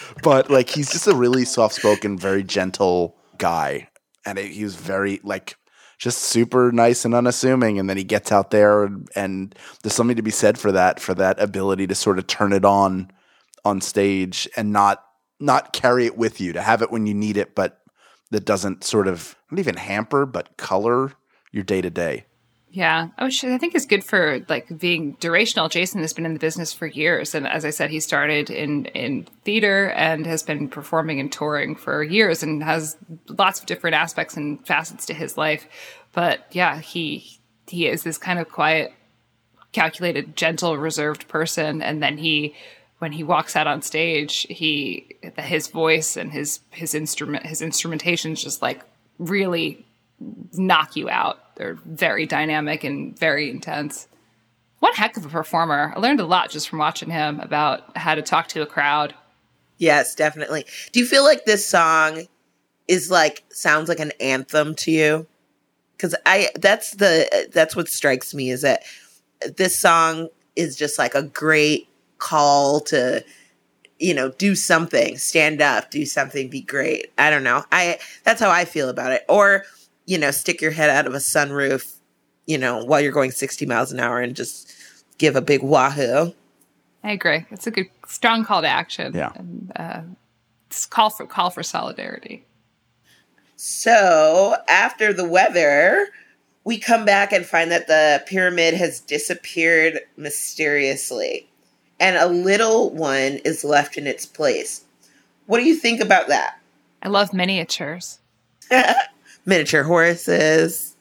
C: but like he's just a really soft spoken, very gentle guy, and it, he was very like just super nice and unassuming. And then he gets out there, and, and there's something to be said for that, for that ability to sort of turn it on on stage and not not carry it with you, to have it when you need it, but that doesn't sort of not even hamper, but color your day to day.
A: Yeah, oh, which I think is good for like being durational. Jason has been in the business for years, and as I said, he started in in theater and has been performing and touring for years, and has lots of different aspects and facets to his life. But yeah, he he is this kind of quiet, calculated, gentle, reserved person, and then he when he walks out on stage, he his voice and his his instrument his instrumentation is just like really knock you out. They're very dynamic and very intense. One heck of a performer. I learned a lot just from watching him about how to talk to a crowd.
B: Yes, definitely. Do you feel like this song is like sounds like an anthem to you? Cuz I that's the that's what strikes me is that this song is just like a great call to you know do something stand up do something be great i don't know i that's how i feel about it or you know, stick your head out of a sunroof, you know, while you're going 60 miles an hour and just give a big wahoo.
A: I agree. It's a good, strong call to action.
C: Yeah.
A: And, uh, it's call for call for solidarity.
B: So after the weather, we come back and find that the pyramid has disappeared mysteriously, and a little one is left in its place. What do you think about that?
A: I love miniatures.
B: miniature horses.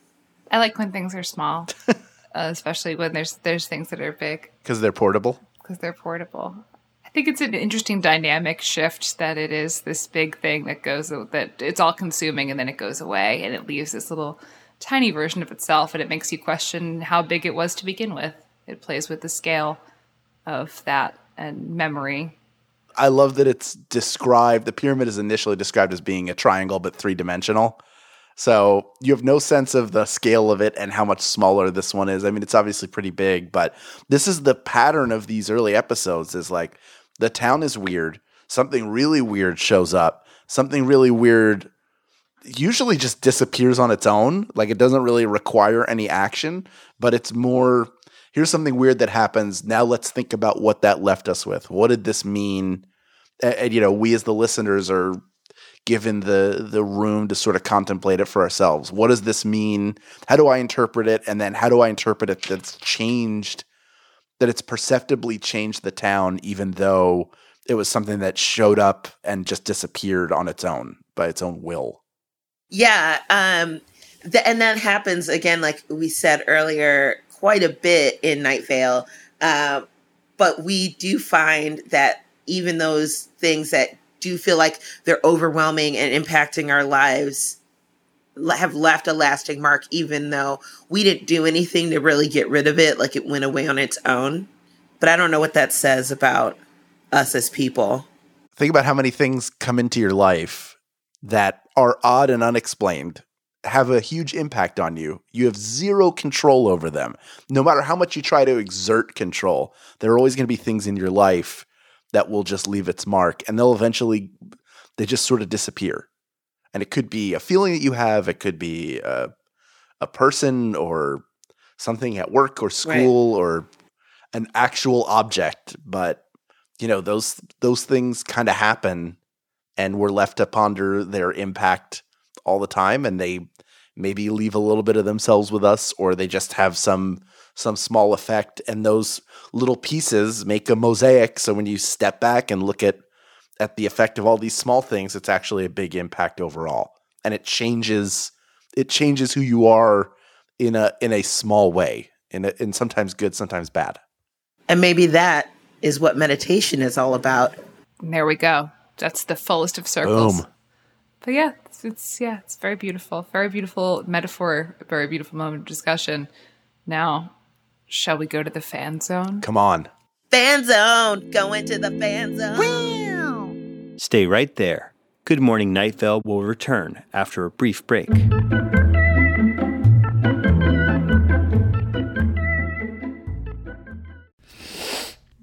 A: I like when things are small, uh, especially when there's there's things that are big
C: because they're portable.
A: Because they're portable. I think it's an interesting dynamic shift that it is this big thing that goes that it's all consuming and then it goes away and it leaves this little tiny version of itself and it makes you question how big it was to begin with. It plays with the scale of that and memory.
C: I love that it's described. The pyramid is initially described as being a triangle but three dimensional so you have no sense of the scale of it and how much smaller this one is. I mean, it's obviously pretty big, but this is the pattern of these early episodes is like the town is weird. Something really weird shows up. something really weird usually just disappears on its own. Like it doesn't really require any action, but it's more here's something weird that happens. Now let's think about what that left us with. What did this mean? And, and you know, we as the listeners are given the the room to sort of contemplate it for ourselves. What does this mean? How do I interpret it? And then how do I interpret it that's changed that it's perceptibly changed the town even though it was something that showed up and just disappeared on its own by its own will.
B: Yeah, um the, and that happens again like we said earlier quite a bit in Night Vale. Uh, but we do find that even those things that do feel like they're overwhelming and impacting our lives have left a lasting mark even though we didn't do anything to really get rid of it like it went away on its own but i don't know what that says about us as people
C: think about how many things come into your life that are odd and unexplained have a huge impact on you. You have zero control over them. No matter how much you try to exert control, there are always going to be things in your life that will just leave its mark and they'll eventually they just sort of disappear. And it could be a feeling that you have, it could be a, a person or something at work or school right. or an actual object, but you know, those those things kind of happen and we're left to ponder their impact all the time and they maybe leave a little bit of themselves with us or they just have some some small effect and those little pieces make a mosaic. So when you step back and look at at the effect of all these small things it's actually a big impact overall. And it changes it changes who you are in a in a small way in a, in sometimes good sometimes bad.
B: And maybe that is what meditation is all about.
A: There we go. That's the fullest of circles. Boom. but yeah it's, it's yeah it's very beautiful. Very beautiful metaphor very beautiful moment of discussion. Now Shall we go to the fan zone?
C: Come on.
B: Fan zone. Go into the fan zone. Wow.
D: Stay right there. Good Morning Night Vale will return after a brief break.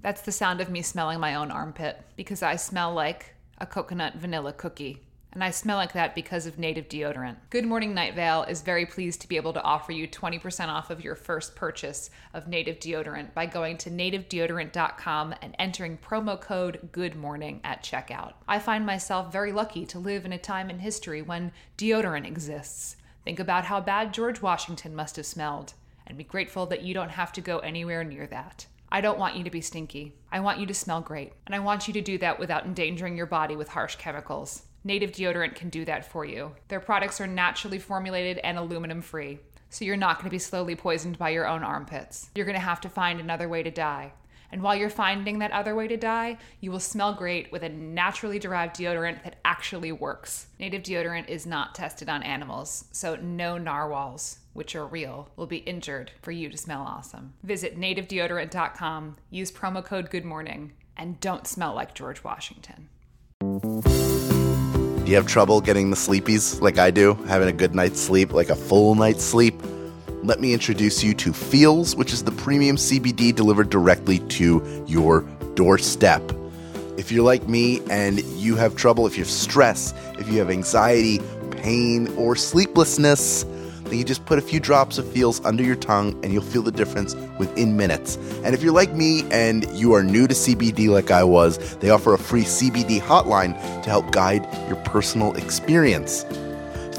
A: That's the sound of me smelling my own armpit because I smell like a coconut vanilla cookie and I smell like that because of native deodorant. Good Morning Night Vale is very pleased to be able to offer you 20% off of your first purchase of native deodorant by going to nativedeodorant.com and entering promo code Good Morning at checkout. I find myself very lucky to live in a time in history when deodorant exists. Think about how bad George Washington must have smelled, and be grateful that you don't have to go anywhere near that. I don't want you to be stinky. I want you to smell great, and I want you to do that without endangering your body with harsh chemicals. Native deodorant can do that for you. Their products are naturally formulated and aluminum free, so you're not going to be slowly poisoned by your own armpits. You're going to have to find another way to die. And while you're finding that other way to die, you will smell great with a naturally derived deodorant that actually works. Native deodorant is not tested on animals, so no narwhals, which are real, will be injured for you to smell awesome. Visit nativedeodorant.com, use promo code GOODMORNING, and don't smell like George Washington
C: you have trouble getting the sleepies like I do, having a good night's sleep, like a full night's sleep, let me introduce you to Feals, which is the premium CBD delivered directly to your doorstep. If you're like me and you have trouble, if you have stress, if you have anxiety, pain, or sleeplessness, then you just put a few drops of Feals under your tongue and you'll feel the difference within minutes. And if you're like me and you are new to CBD like I was, they offer a free CBD hotline to help guide your personal experience.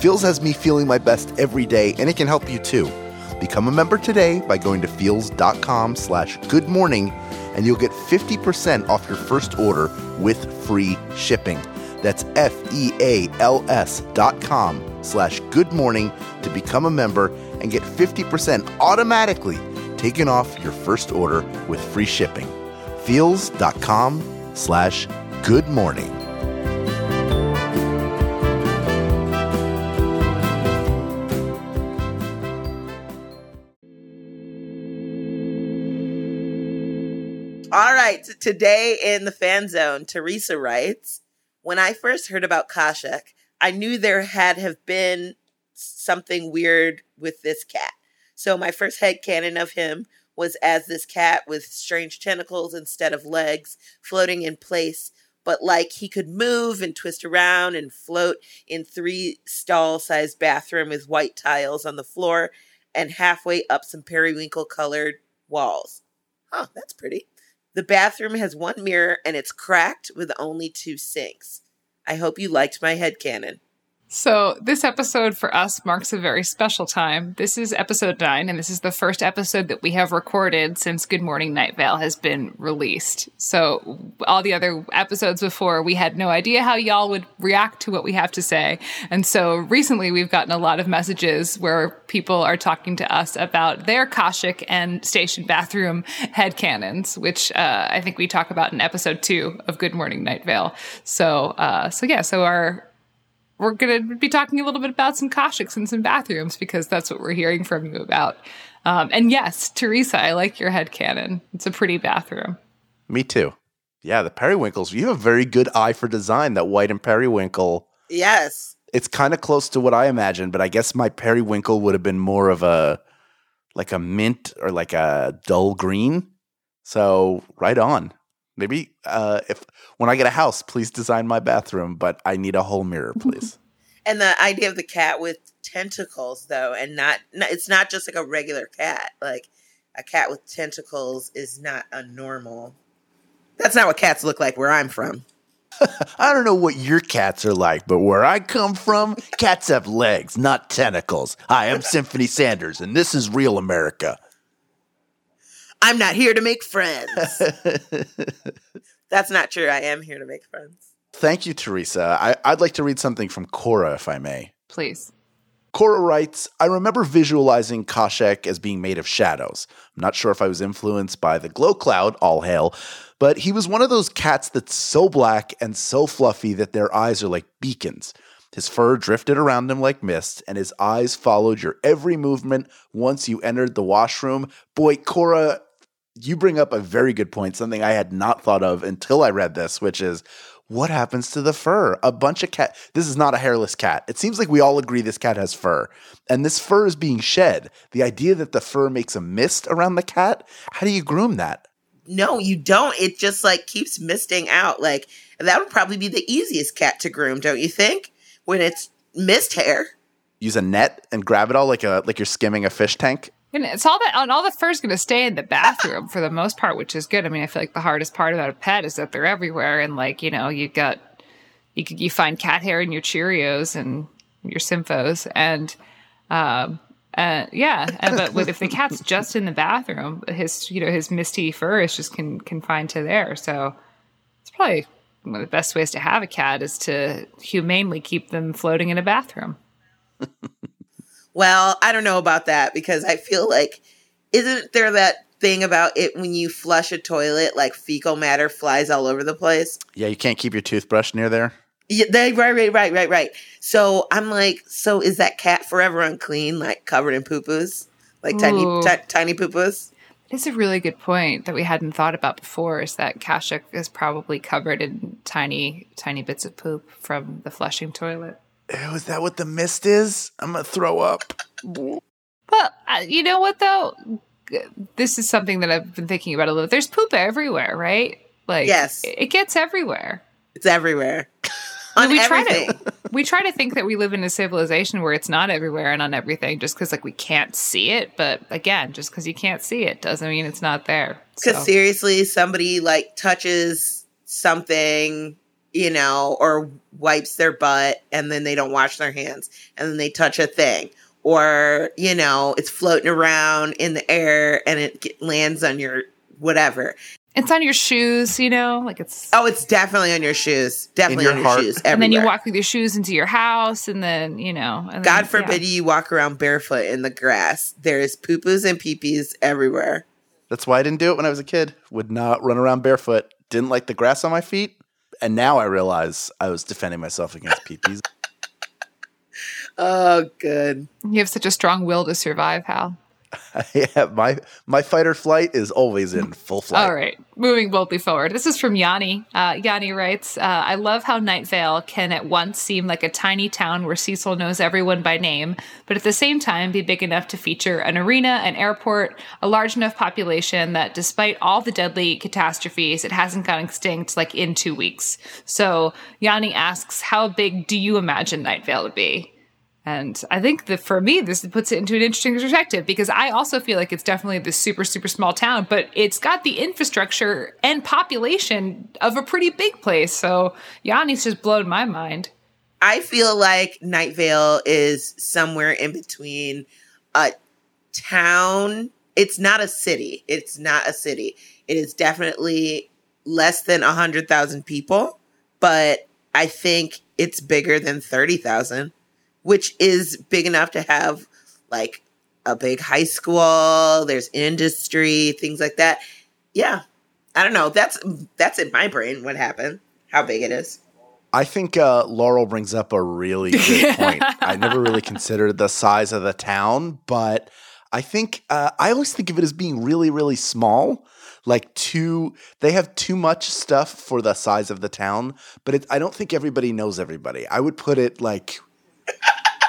C: Feals has me feeling my best every day and it can help you too. Become a member today by going to feals.com slash good morning and you'll get 50% off your first order with free shipping. That's F-E-A-L-S dot com slash good morning to become a member and get 50% automatically taken off your first order with free shipping. Feals.com slash good morning.
B: All right, today in the fan zone, Teresa writes, when I first heard about Khoshekh, I knew there had have been something weird with this cat. So my first head canon of him was as this cat with strange tentacles instead of legs floating in place but like he could move and twist around and float in three stall sized bathroom with white tiles on the floor and halfway up some periwinkle colored walls. Oh, that's pretty. The bathroom has one mirror and it's cracked with only two sinks. I hope you liked my head headcanon.
A: So, this episode for us marks a very special time. This is episode nine, and this is the first episode that we have recorded since Good Morning Night Vale has been released. So, all the other episodes before, we had no idea how y'all would react to what we have to say. And so, recently, we've gotten a lot of messages where people are talking to us about their Khoshekh and station bathroom head headcanons, which uh, I think we talk about in episode two of Good Morning Night Vale. So, uh, so yeah, so our we're going to be talking a little bit about some Khoshekhs and some bathrooms because that's what we're hearing from you about. Um, and yes, Teresa, I like your head canon. It's a pretty bathroom.
C: Me too. Yeah, the periwinkles. You have a very good eye for design. That white and periwinkle.
B: Yes.
C: It's kind of close to what I imagined, but I guess my periwinkle would have been more of a like a mint or like a dull green. So right on. Maybe uh, if when I get a house, please design my bathroom, but I need a whole mirror, please.
B: and the idea of the cat with tentacles, though, and not, not it's not just like a regular cat. Like a cat with tentacles is not a normal. That's not what cats look like where I'm from.
C: I don't know what your cats are like, but where I come from, cats have legs, not tentacles. Hi, I'm Symphony Sanders, and this is Real America.
B: I'm not here to make friends. That's not true. I am here to make friends.
C: Thank you, Teresa. I, would like to read something from Cora, if I may.
A: Please.
C: Cora writes, I remember visualizing Khoshekh as being made of shadows. I'm not sure if I was influenced by the glow cloud, all hail, but he was one of those cats that's so black and so fluffy that their eyes are like beacons. His fur drifted around him like mist, and his eyes followed your every movement once you entered the washroom. Boy, Cora, you bring up a very good point, something I had not thought of until I read this, which is what happens to the fur? A bunch of cat. This is not a hairless cat. It seems like we all agree this cat has fur, and this fur is being shed. The idea that the fur makes a mist around the cat. How do you groom that?
B: No, you don't. It just like keeps misting out. Like that would probably be the easiest cat to groom, don't you think? When it's mist hair.
C: Use a net and grab it all like a like you're skimming a fish tank.
A: And it's all that and all the fur's going to stay in the bathroom for the most part, which is good. I mean, I feel like the hardest part about a pet is that they're everywhere, and like you know, you got you you find cat hair in your Cheerios and your Symphos, and um, uh, yeah, and, but with, if the cat's just in the bathroom, his you know his misty fur is just con- confined to there. So it's probably one of the best ways to have a cat is to humanely keep them floating in a bathroom.
B: Well, I don't know about that because I feel like isn't there that thing about it when you flush a toilet, like fecal matter flies all over the place?
C: Yeah, you can't keep your toothbrush near there.
B: Yeah, they, right, right, right, right, right. So I'm like, so is that cat forever unclean, like covered in poo poos, like tiny, t- tiny poo poos?
A: It's a really good point that we hadn't thought about before. Is that Khoshekh is probably covered in tiny, tiny bits of poop from the flushing toilet.
C: Ew, is that what the mist is? I'm gonna throw up.
A: Well, uh, you know what though? This is something that I've been thinking about a little. There's poop everywhere, right? Like,
B: yes,
A: it gets everywhere.
B: It's everywhere.
A: on we everything. try to we try to think that we live in a civilization where it's not everywhere and on everything, just because like we can't see it. But again, just because you can't see it doesn't mean it's not there.
B: Because so. seriously, somebody like touches something you know, or wipes their butt and then they don't wash their hands and then they touch a thing. Or, you know, it's floating around in the air and it get, lands on your whatever.
A: It's on your shoes, you know, like it's.
B: Oh, it's definitely on your shoes. Definitely your on your heart. shoes. Everywhere.
A: And then you walk with your shoes into your house, and then you know. Then,
B: God forbid yeah. you walk around barefoot in the grass. There is poo poos and peepees everywhere.
C: That's why I didn't do it when I was a kid. Would not run around barefoot. Didn't like the grass on my feet and now I realize I was defending myself against peepees.
B: oh, good.
A: You have such a strong will to survive, Hal.
C: yeah, my my fight or flight is always in full flight.
A: All right, moving boldly forward. This is from Yanni. Uh, Yanni writes, uh, "I love how Night Vale can at once seem like a tiny town where Cecil knows everyone by name, but at the same time be big enough to feature an arena, an airport, a large enough population that, despite all the deadly catastrophes, it hasn't gone extinct like in two weeks." So Yanni asks, "How big do you imagine Night Vale to be?" And I think that for me, this puts it into an interesting perspective because I also feel like it's definitely this super, super small town, but it's got the infrastructure and population of a pretty big place. So Yanni's just blown my mind.
B: I feel like Night Vale is somewhere in between a town. It's not a city. It's not a city. It is definitely less than 100,000 people, but I think it's bigger than 30,000 which is big enough to have like a big high school, there's industry, things like that. Yeah. I don't know. That's that's in my brain what happened, how big it is.
C: I think uh, Laurel brings up a really good point. I never really considered the size of the town, but I think uh, I always think of it as being really, really small. Like too, they have too much stuff for the size of the town, but it, I don't think everybody knows everybody. I would put it like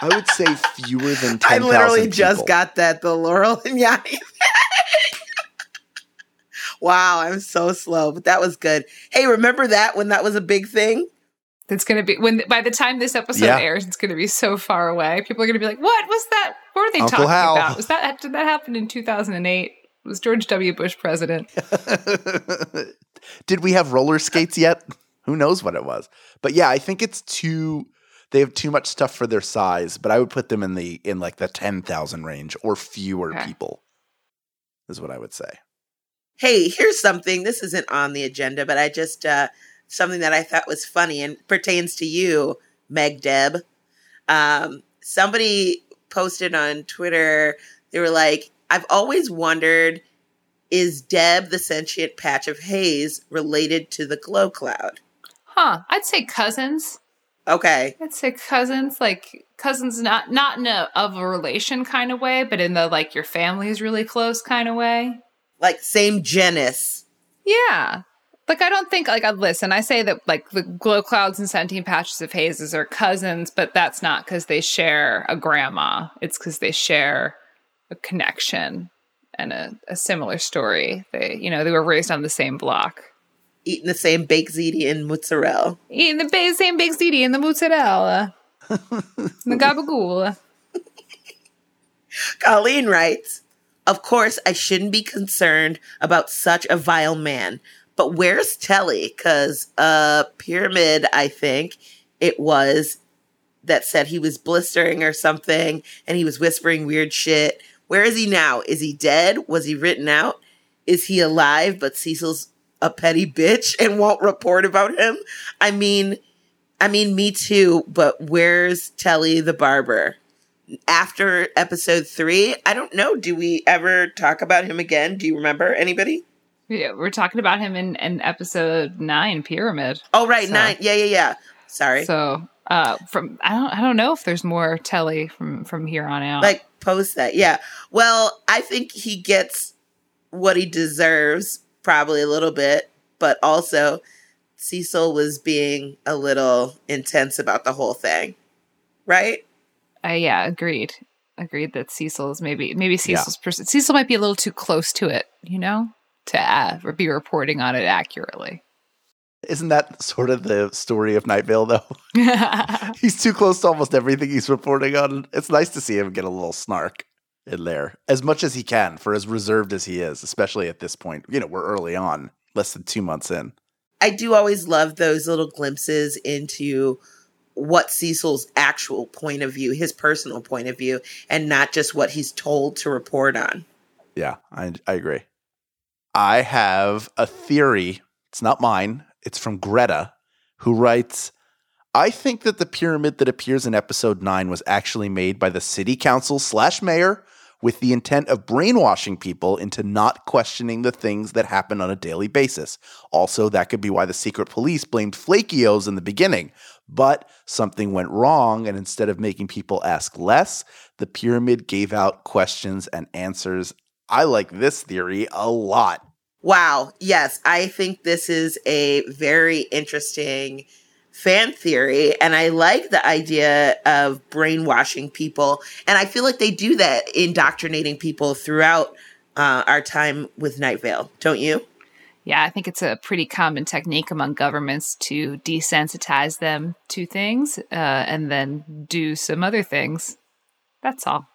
C: I would say fewer than 10,000 I literally
B: just got that, the Laurel and Yanni. wow, I'm so slow, but that was good. Hey, remember that when that was a big thing?
A: It's going to be when by the time this episode yeah. airs, it's going to be so far away. People are going to be like, "What was that? What are they Uncle talking Hal. about? Was that did that happen in 2008? Was George W. Bush president?
C: did we have roller skates yet? Who knows what it was? But yeah, I think it's too they have too much stuff for their size, but I would put them in the in like the 10,000 range or fewer okay. people. Is what I would say.
B: Hey, here's something. This isn't on the agenda, but I just uh something that I thought was funny and pertains to you, Meg Deb. Um somebody posted on Twitter. They were like, "I've always wondered is Deb the sentient patch of haze related to the glow cloud?"
A: Huh, I'd say cousins.
B: Okay.
A: I'd say cousins, like cousins, not not in a of a relation kind of way, but in the like your family is really close kind of way.
B: Like same genus.
A: Yeah. Like I don't think like I listen. I say that like the glow clouds and sentient patches of hazes are cousins, but that's not because they share a grandma. It's because they share a connection and a, a similar story. They, you know, they were raised on the same block
B: eating the same baked ziti and mozzarella.
A: Eating the ba- same baked ziti and the mozzarella. the gabagool.
B: Colleen writes, Of course, I shouldn't be concerned about such a vile man, but where's Telly? Because uh, Pyramid, I think it was, that said he was blistering or something and he was whispering weird shit. Where is he now? Is he dead? Was he written out? Is he alive? But Cecil's a petty bitch and won't report about him. I mean, I mean, me too, but where's Telly the barber? After episode three, I don't know. Do we ever talk about him again? Do you remember anybody?
A: Yeah, we're talking about him in, in episode nine, Pyramid.
B: Oh, right, so, nine. Yeah, yeah, yeah. Sorry.
A: So, uh, from I don't I don't know if there's more Telly from from here on out.
B: Like post that, yeah. Well, I think he gets what he deserves probably a little bit, but also Cecil was being a little intense about the whole thing, right?
A: Uh, yeah, agreed. Agreed that Cecil's maybe maybe Cecil's yeah. person. Cecil might be a little too close to it, you know, to uh, be reporting on it accurately.
C: Isn't that sort of the story of Night Vale, though? he's too close to almost everything he's reporting on. It's nice to see him get a little snark in there as much as he can for as reserved as he is, especially at this point. You know, we're early on, less than two months in.
B: I do always love those little glimpses into what Cecil's actual point of view, his personal point of view, and not just what he's told to report on.
C: Yeah, I, I agree. I have a theory. It's not mine, it's from Greta, who writes I think that the pyramid that appears in episode 9 was actually made by the city council slash mayor with the intent of brainwashing people into not questioning the things that happen on a daily basis. Also, that could be why the secret police blamed Flakios in the beginning. But something went wrong, and instead of making people ask less, the pyramid gave out questions and answers. I like this theory a lot.
B: Wow. Yes, I think this is a very interesting fan theory. And I like the idea of brainwashing people. And I feel like they do that, indoctrinating people throughout uh, our time with Night Vale, don't you?
A: Yeah, I think it's a pretty common technique among governments to desensitize them to things uh, and then do some other things. That's all.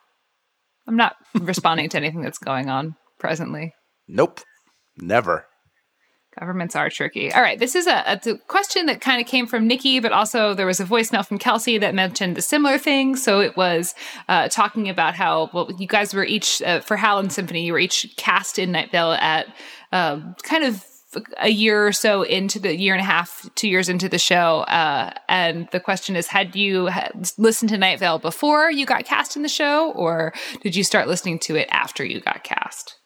A: I'm not responding to anything that's going on presently.
C: Nope. Never.
A: Governments are tricky. All right, this is a, a question that kind of came from Nikki, but also there was a voicemail from Kelsey that mentioned a similar thing. So it was uh, talking about how well you guys were each uh, for Hal and Symphony, you were each cast in Night Vale at uh, kind of a year or so into the year and a half, two years into the show. Uh, and the question is, had you listened to Night Vale before you got cast in the show, or did you start listening to it after you got cast?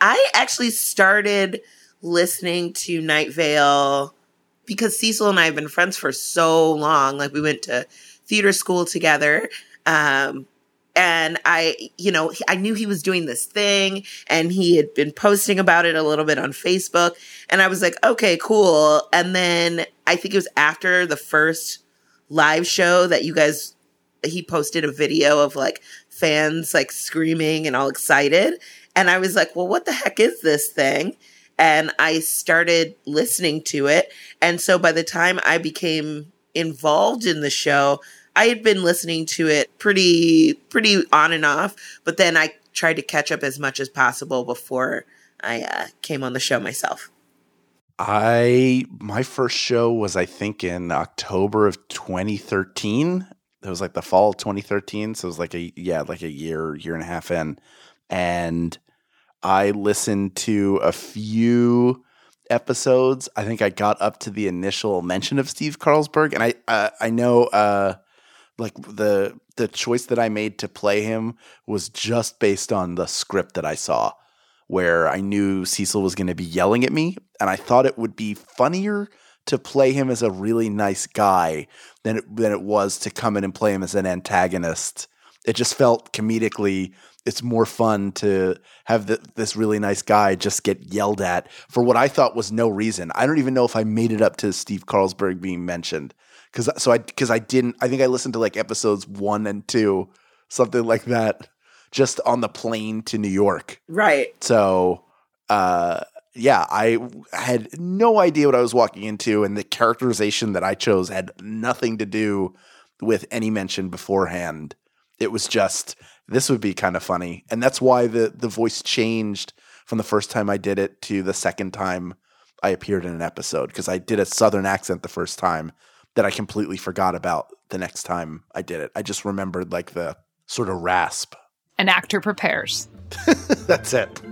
B: I actually started listening to Night Vale because Cecil and I have been friends for so long. Like we went to theater school together. Um, and I, you know, I knew he was doing this thing and he had been posting about it a little bit on Facebook. And I was like, okay, cool. And then I think it was after the first live show that you guys, he posted a video of like fans like screaming and all excited. And I was like, well, what the heck is this thing? And I started listening to it. And so by the time I became involved in the show, I had been listening to it pretty pretty on and off, but then I tried to catch up as much as possible before I uh, came on the show myself.
C: I my first show was I think in October of 2013. It was like the fall of 2013, so it was like a yeah, like a year, year and a half in. And I listened to a few episodes. I think I got up to the initial mention of Steve Carlsberg, and I uh, I know uh, like the the choice that I made to play him was just based on the script that I saw where I knew Cecil was going to be yelling at me and I thought it would be funnier to play him as a really nice guy than it, than it was to come in and play him as an antagonist. It just felt comedically it's more fun to have the, this really nice guy just get yelled at for what I thought was no reason. I don't even know if I made it up to Steve Carlsberg being mentioned because so I because I didn't. I think I listened to like episodes one and two, something like that, just on the plane to New York.
B: Right.
C: So, uh, yeah, I had no idea what I was walking into, and the characterization that I chose had nothing to do with any mention beforehand. It was just this would be kind of funny, and that's why the the voice changed from the first time I did it to the second time I appeared in an episode because I did a southern accent the first time that I completely forgot about the next time I did it. I just remembered like the sort of rasp.
A: An actor prepares.
C: That's it.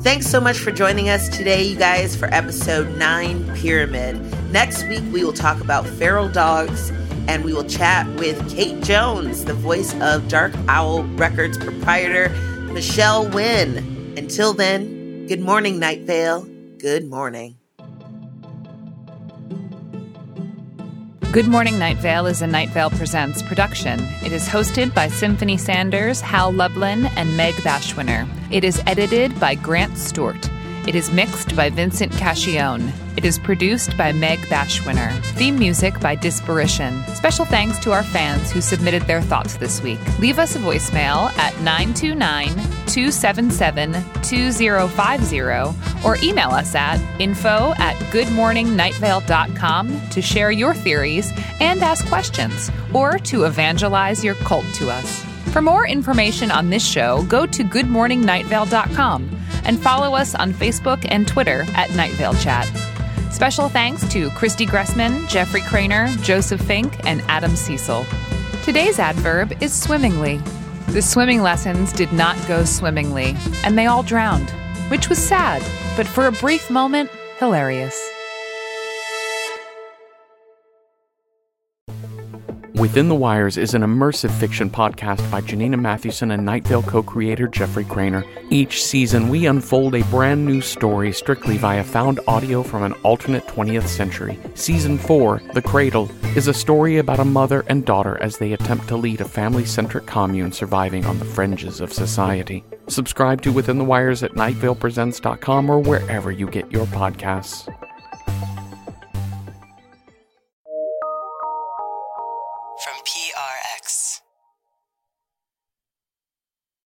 B: Thanks so much for joining us today, you guys, for episode 9 Pyramid. Next week, we will talk about feral dogs and we will chat with Kate Jones, the voice of Dark Owl Records proprietor Michelle Nguyen. Until then, good morning, Night Vale. Good morning.
A: Good Morning Night Vale is a Night Vale Presents production. It is hosted by Symphony Sanders, Hal Lublin, and Meg Bashwiner. It is edited by Grant Stewart. It is mixed by Vincent Cacchione. It is produced by Meg Bashwiner. Theme music by Disparition. Special thanks to our fans who submitted their thoughts this week. Leave us a voicemail at 929 277 2050 or email us at info at goodmorningnightVale.com to share your theories and ask questions or to evangelize your cult to us. For more information on this show, go to goodmorningnightVale.com and follow us on Facebook and Twitter at Night Vale Chat. Special thanks to Christy Gressman, Jeffrey Cranor, Joseph Fink, and Adam Cecil. Today's adverb is swimmingly. The swimming lessons did not go swimmingly, and they all drowned, which was sad, but for a brief moment, hilarious.
E: Within the Wires is an immersive fiction podcast by Janina Mathewson and Night Vale co creator Jeffrey Cranor. Each season, we unfold a brand new story strictly via found audio from an alternate 20th century. Season 4, The Cradle, is a story about a mother and daughter as they attempt to lead a family centric commune surviving on the fringes of society. Subscribe to Within the Wires at nightvalepresents.com or wherever you get your podcasts.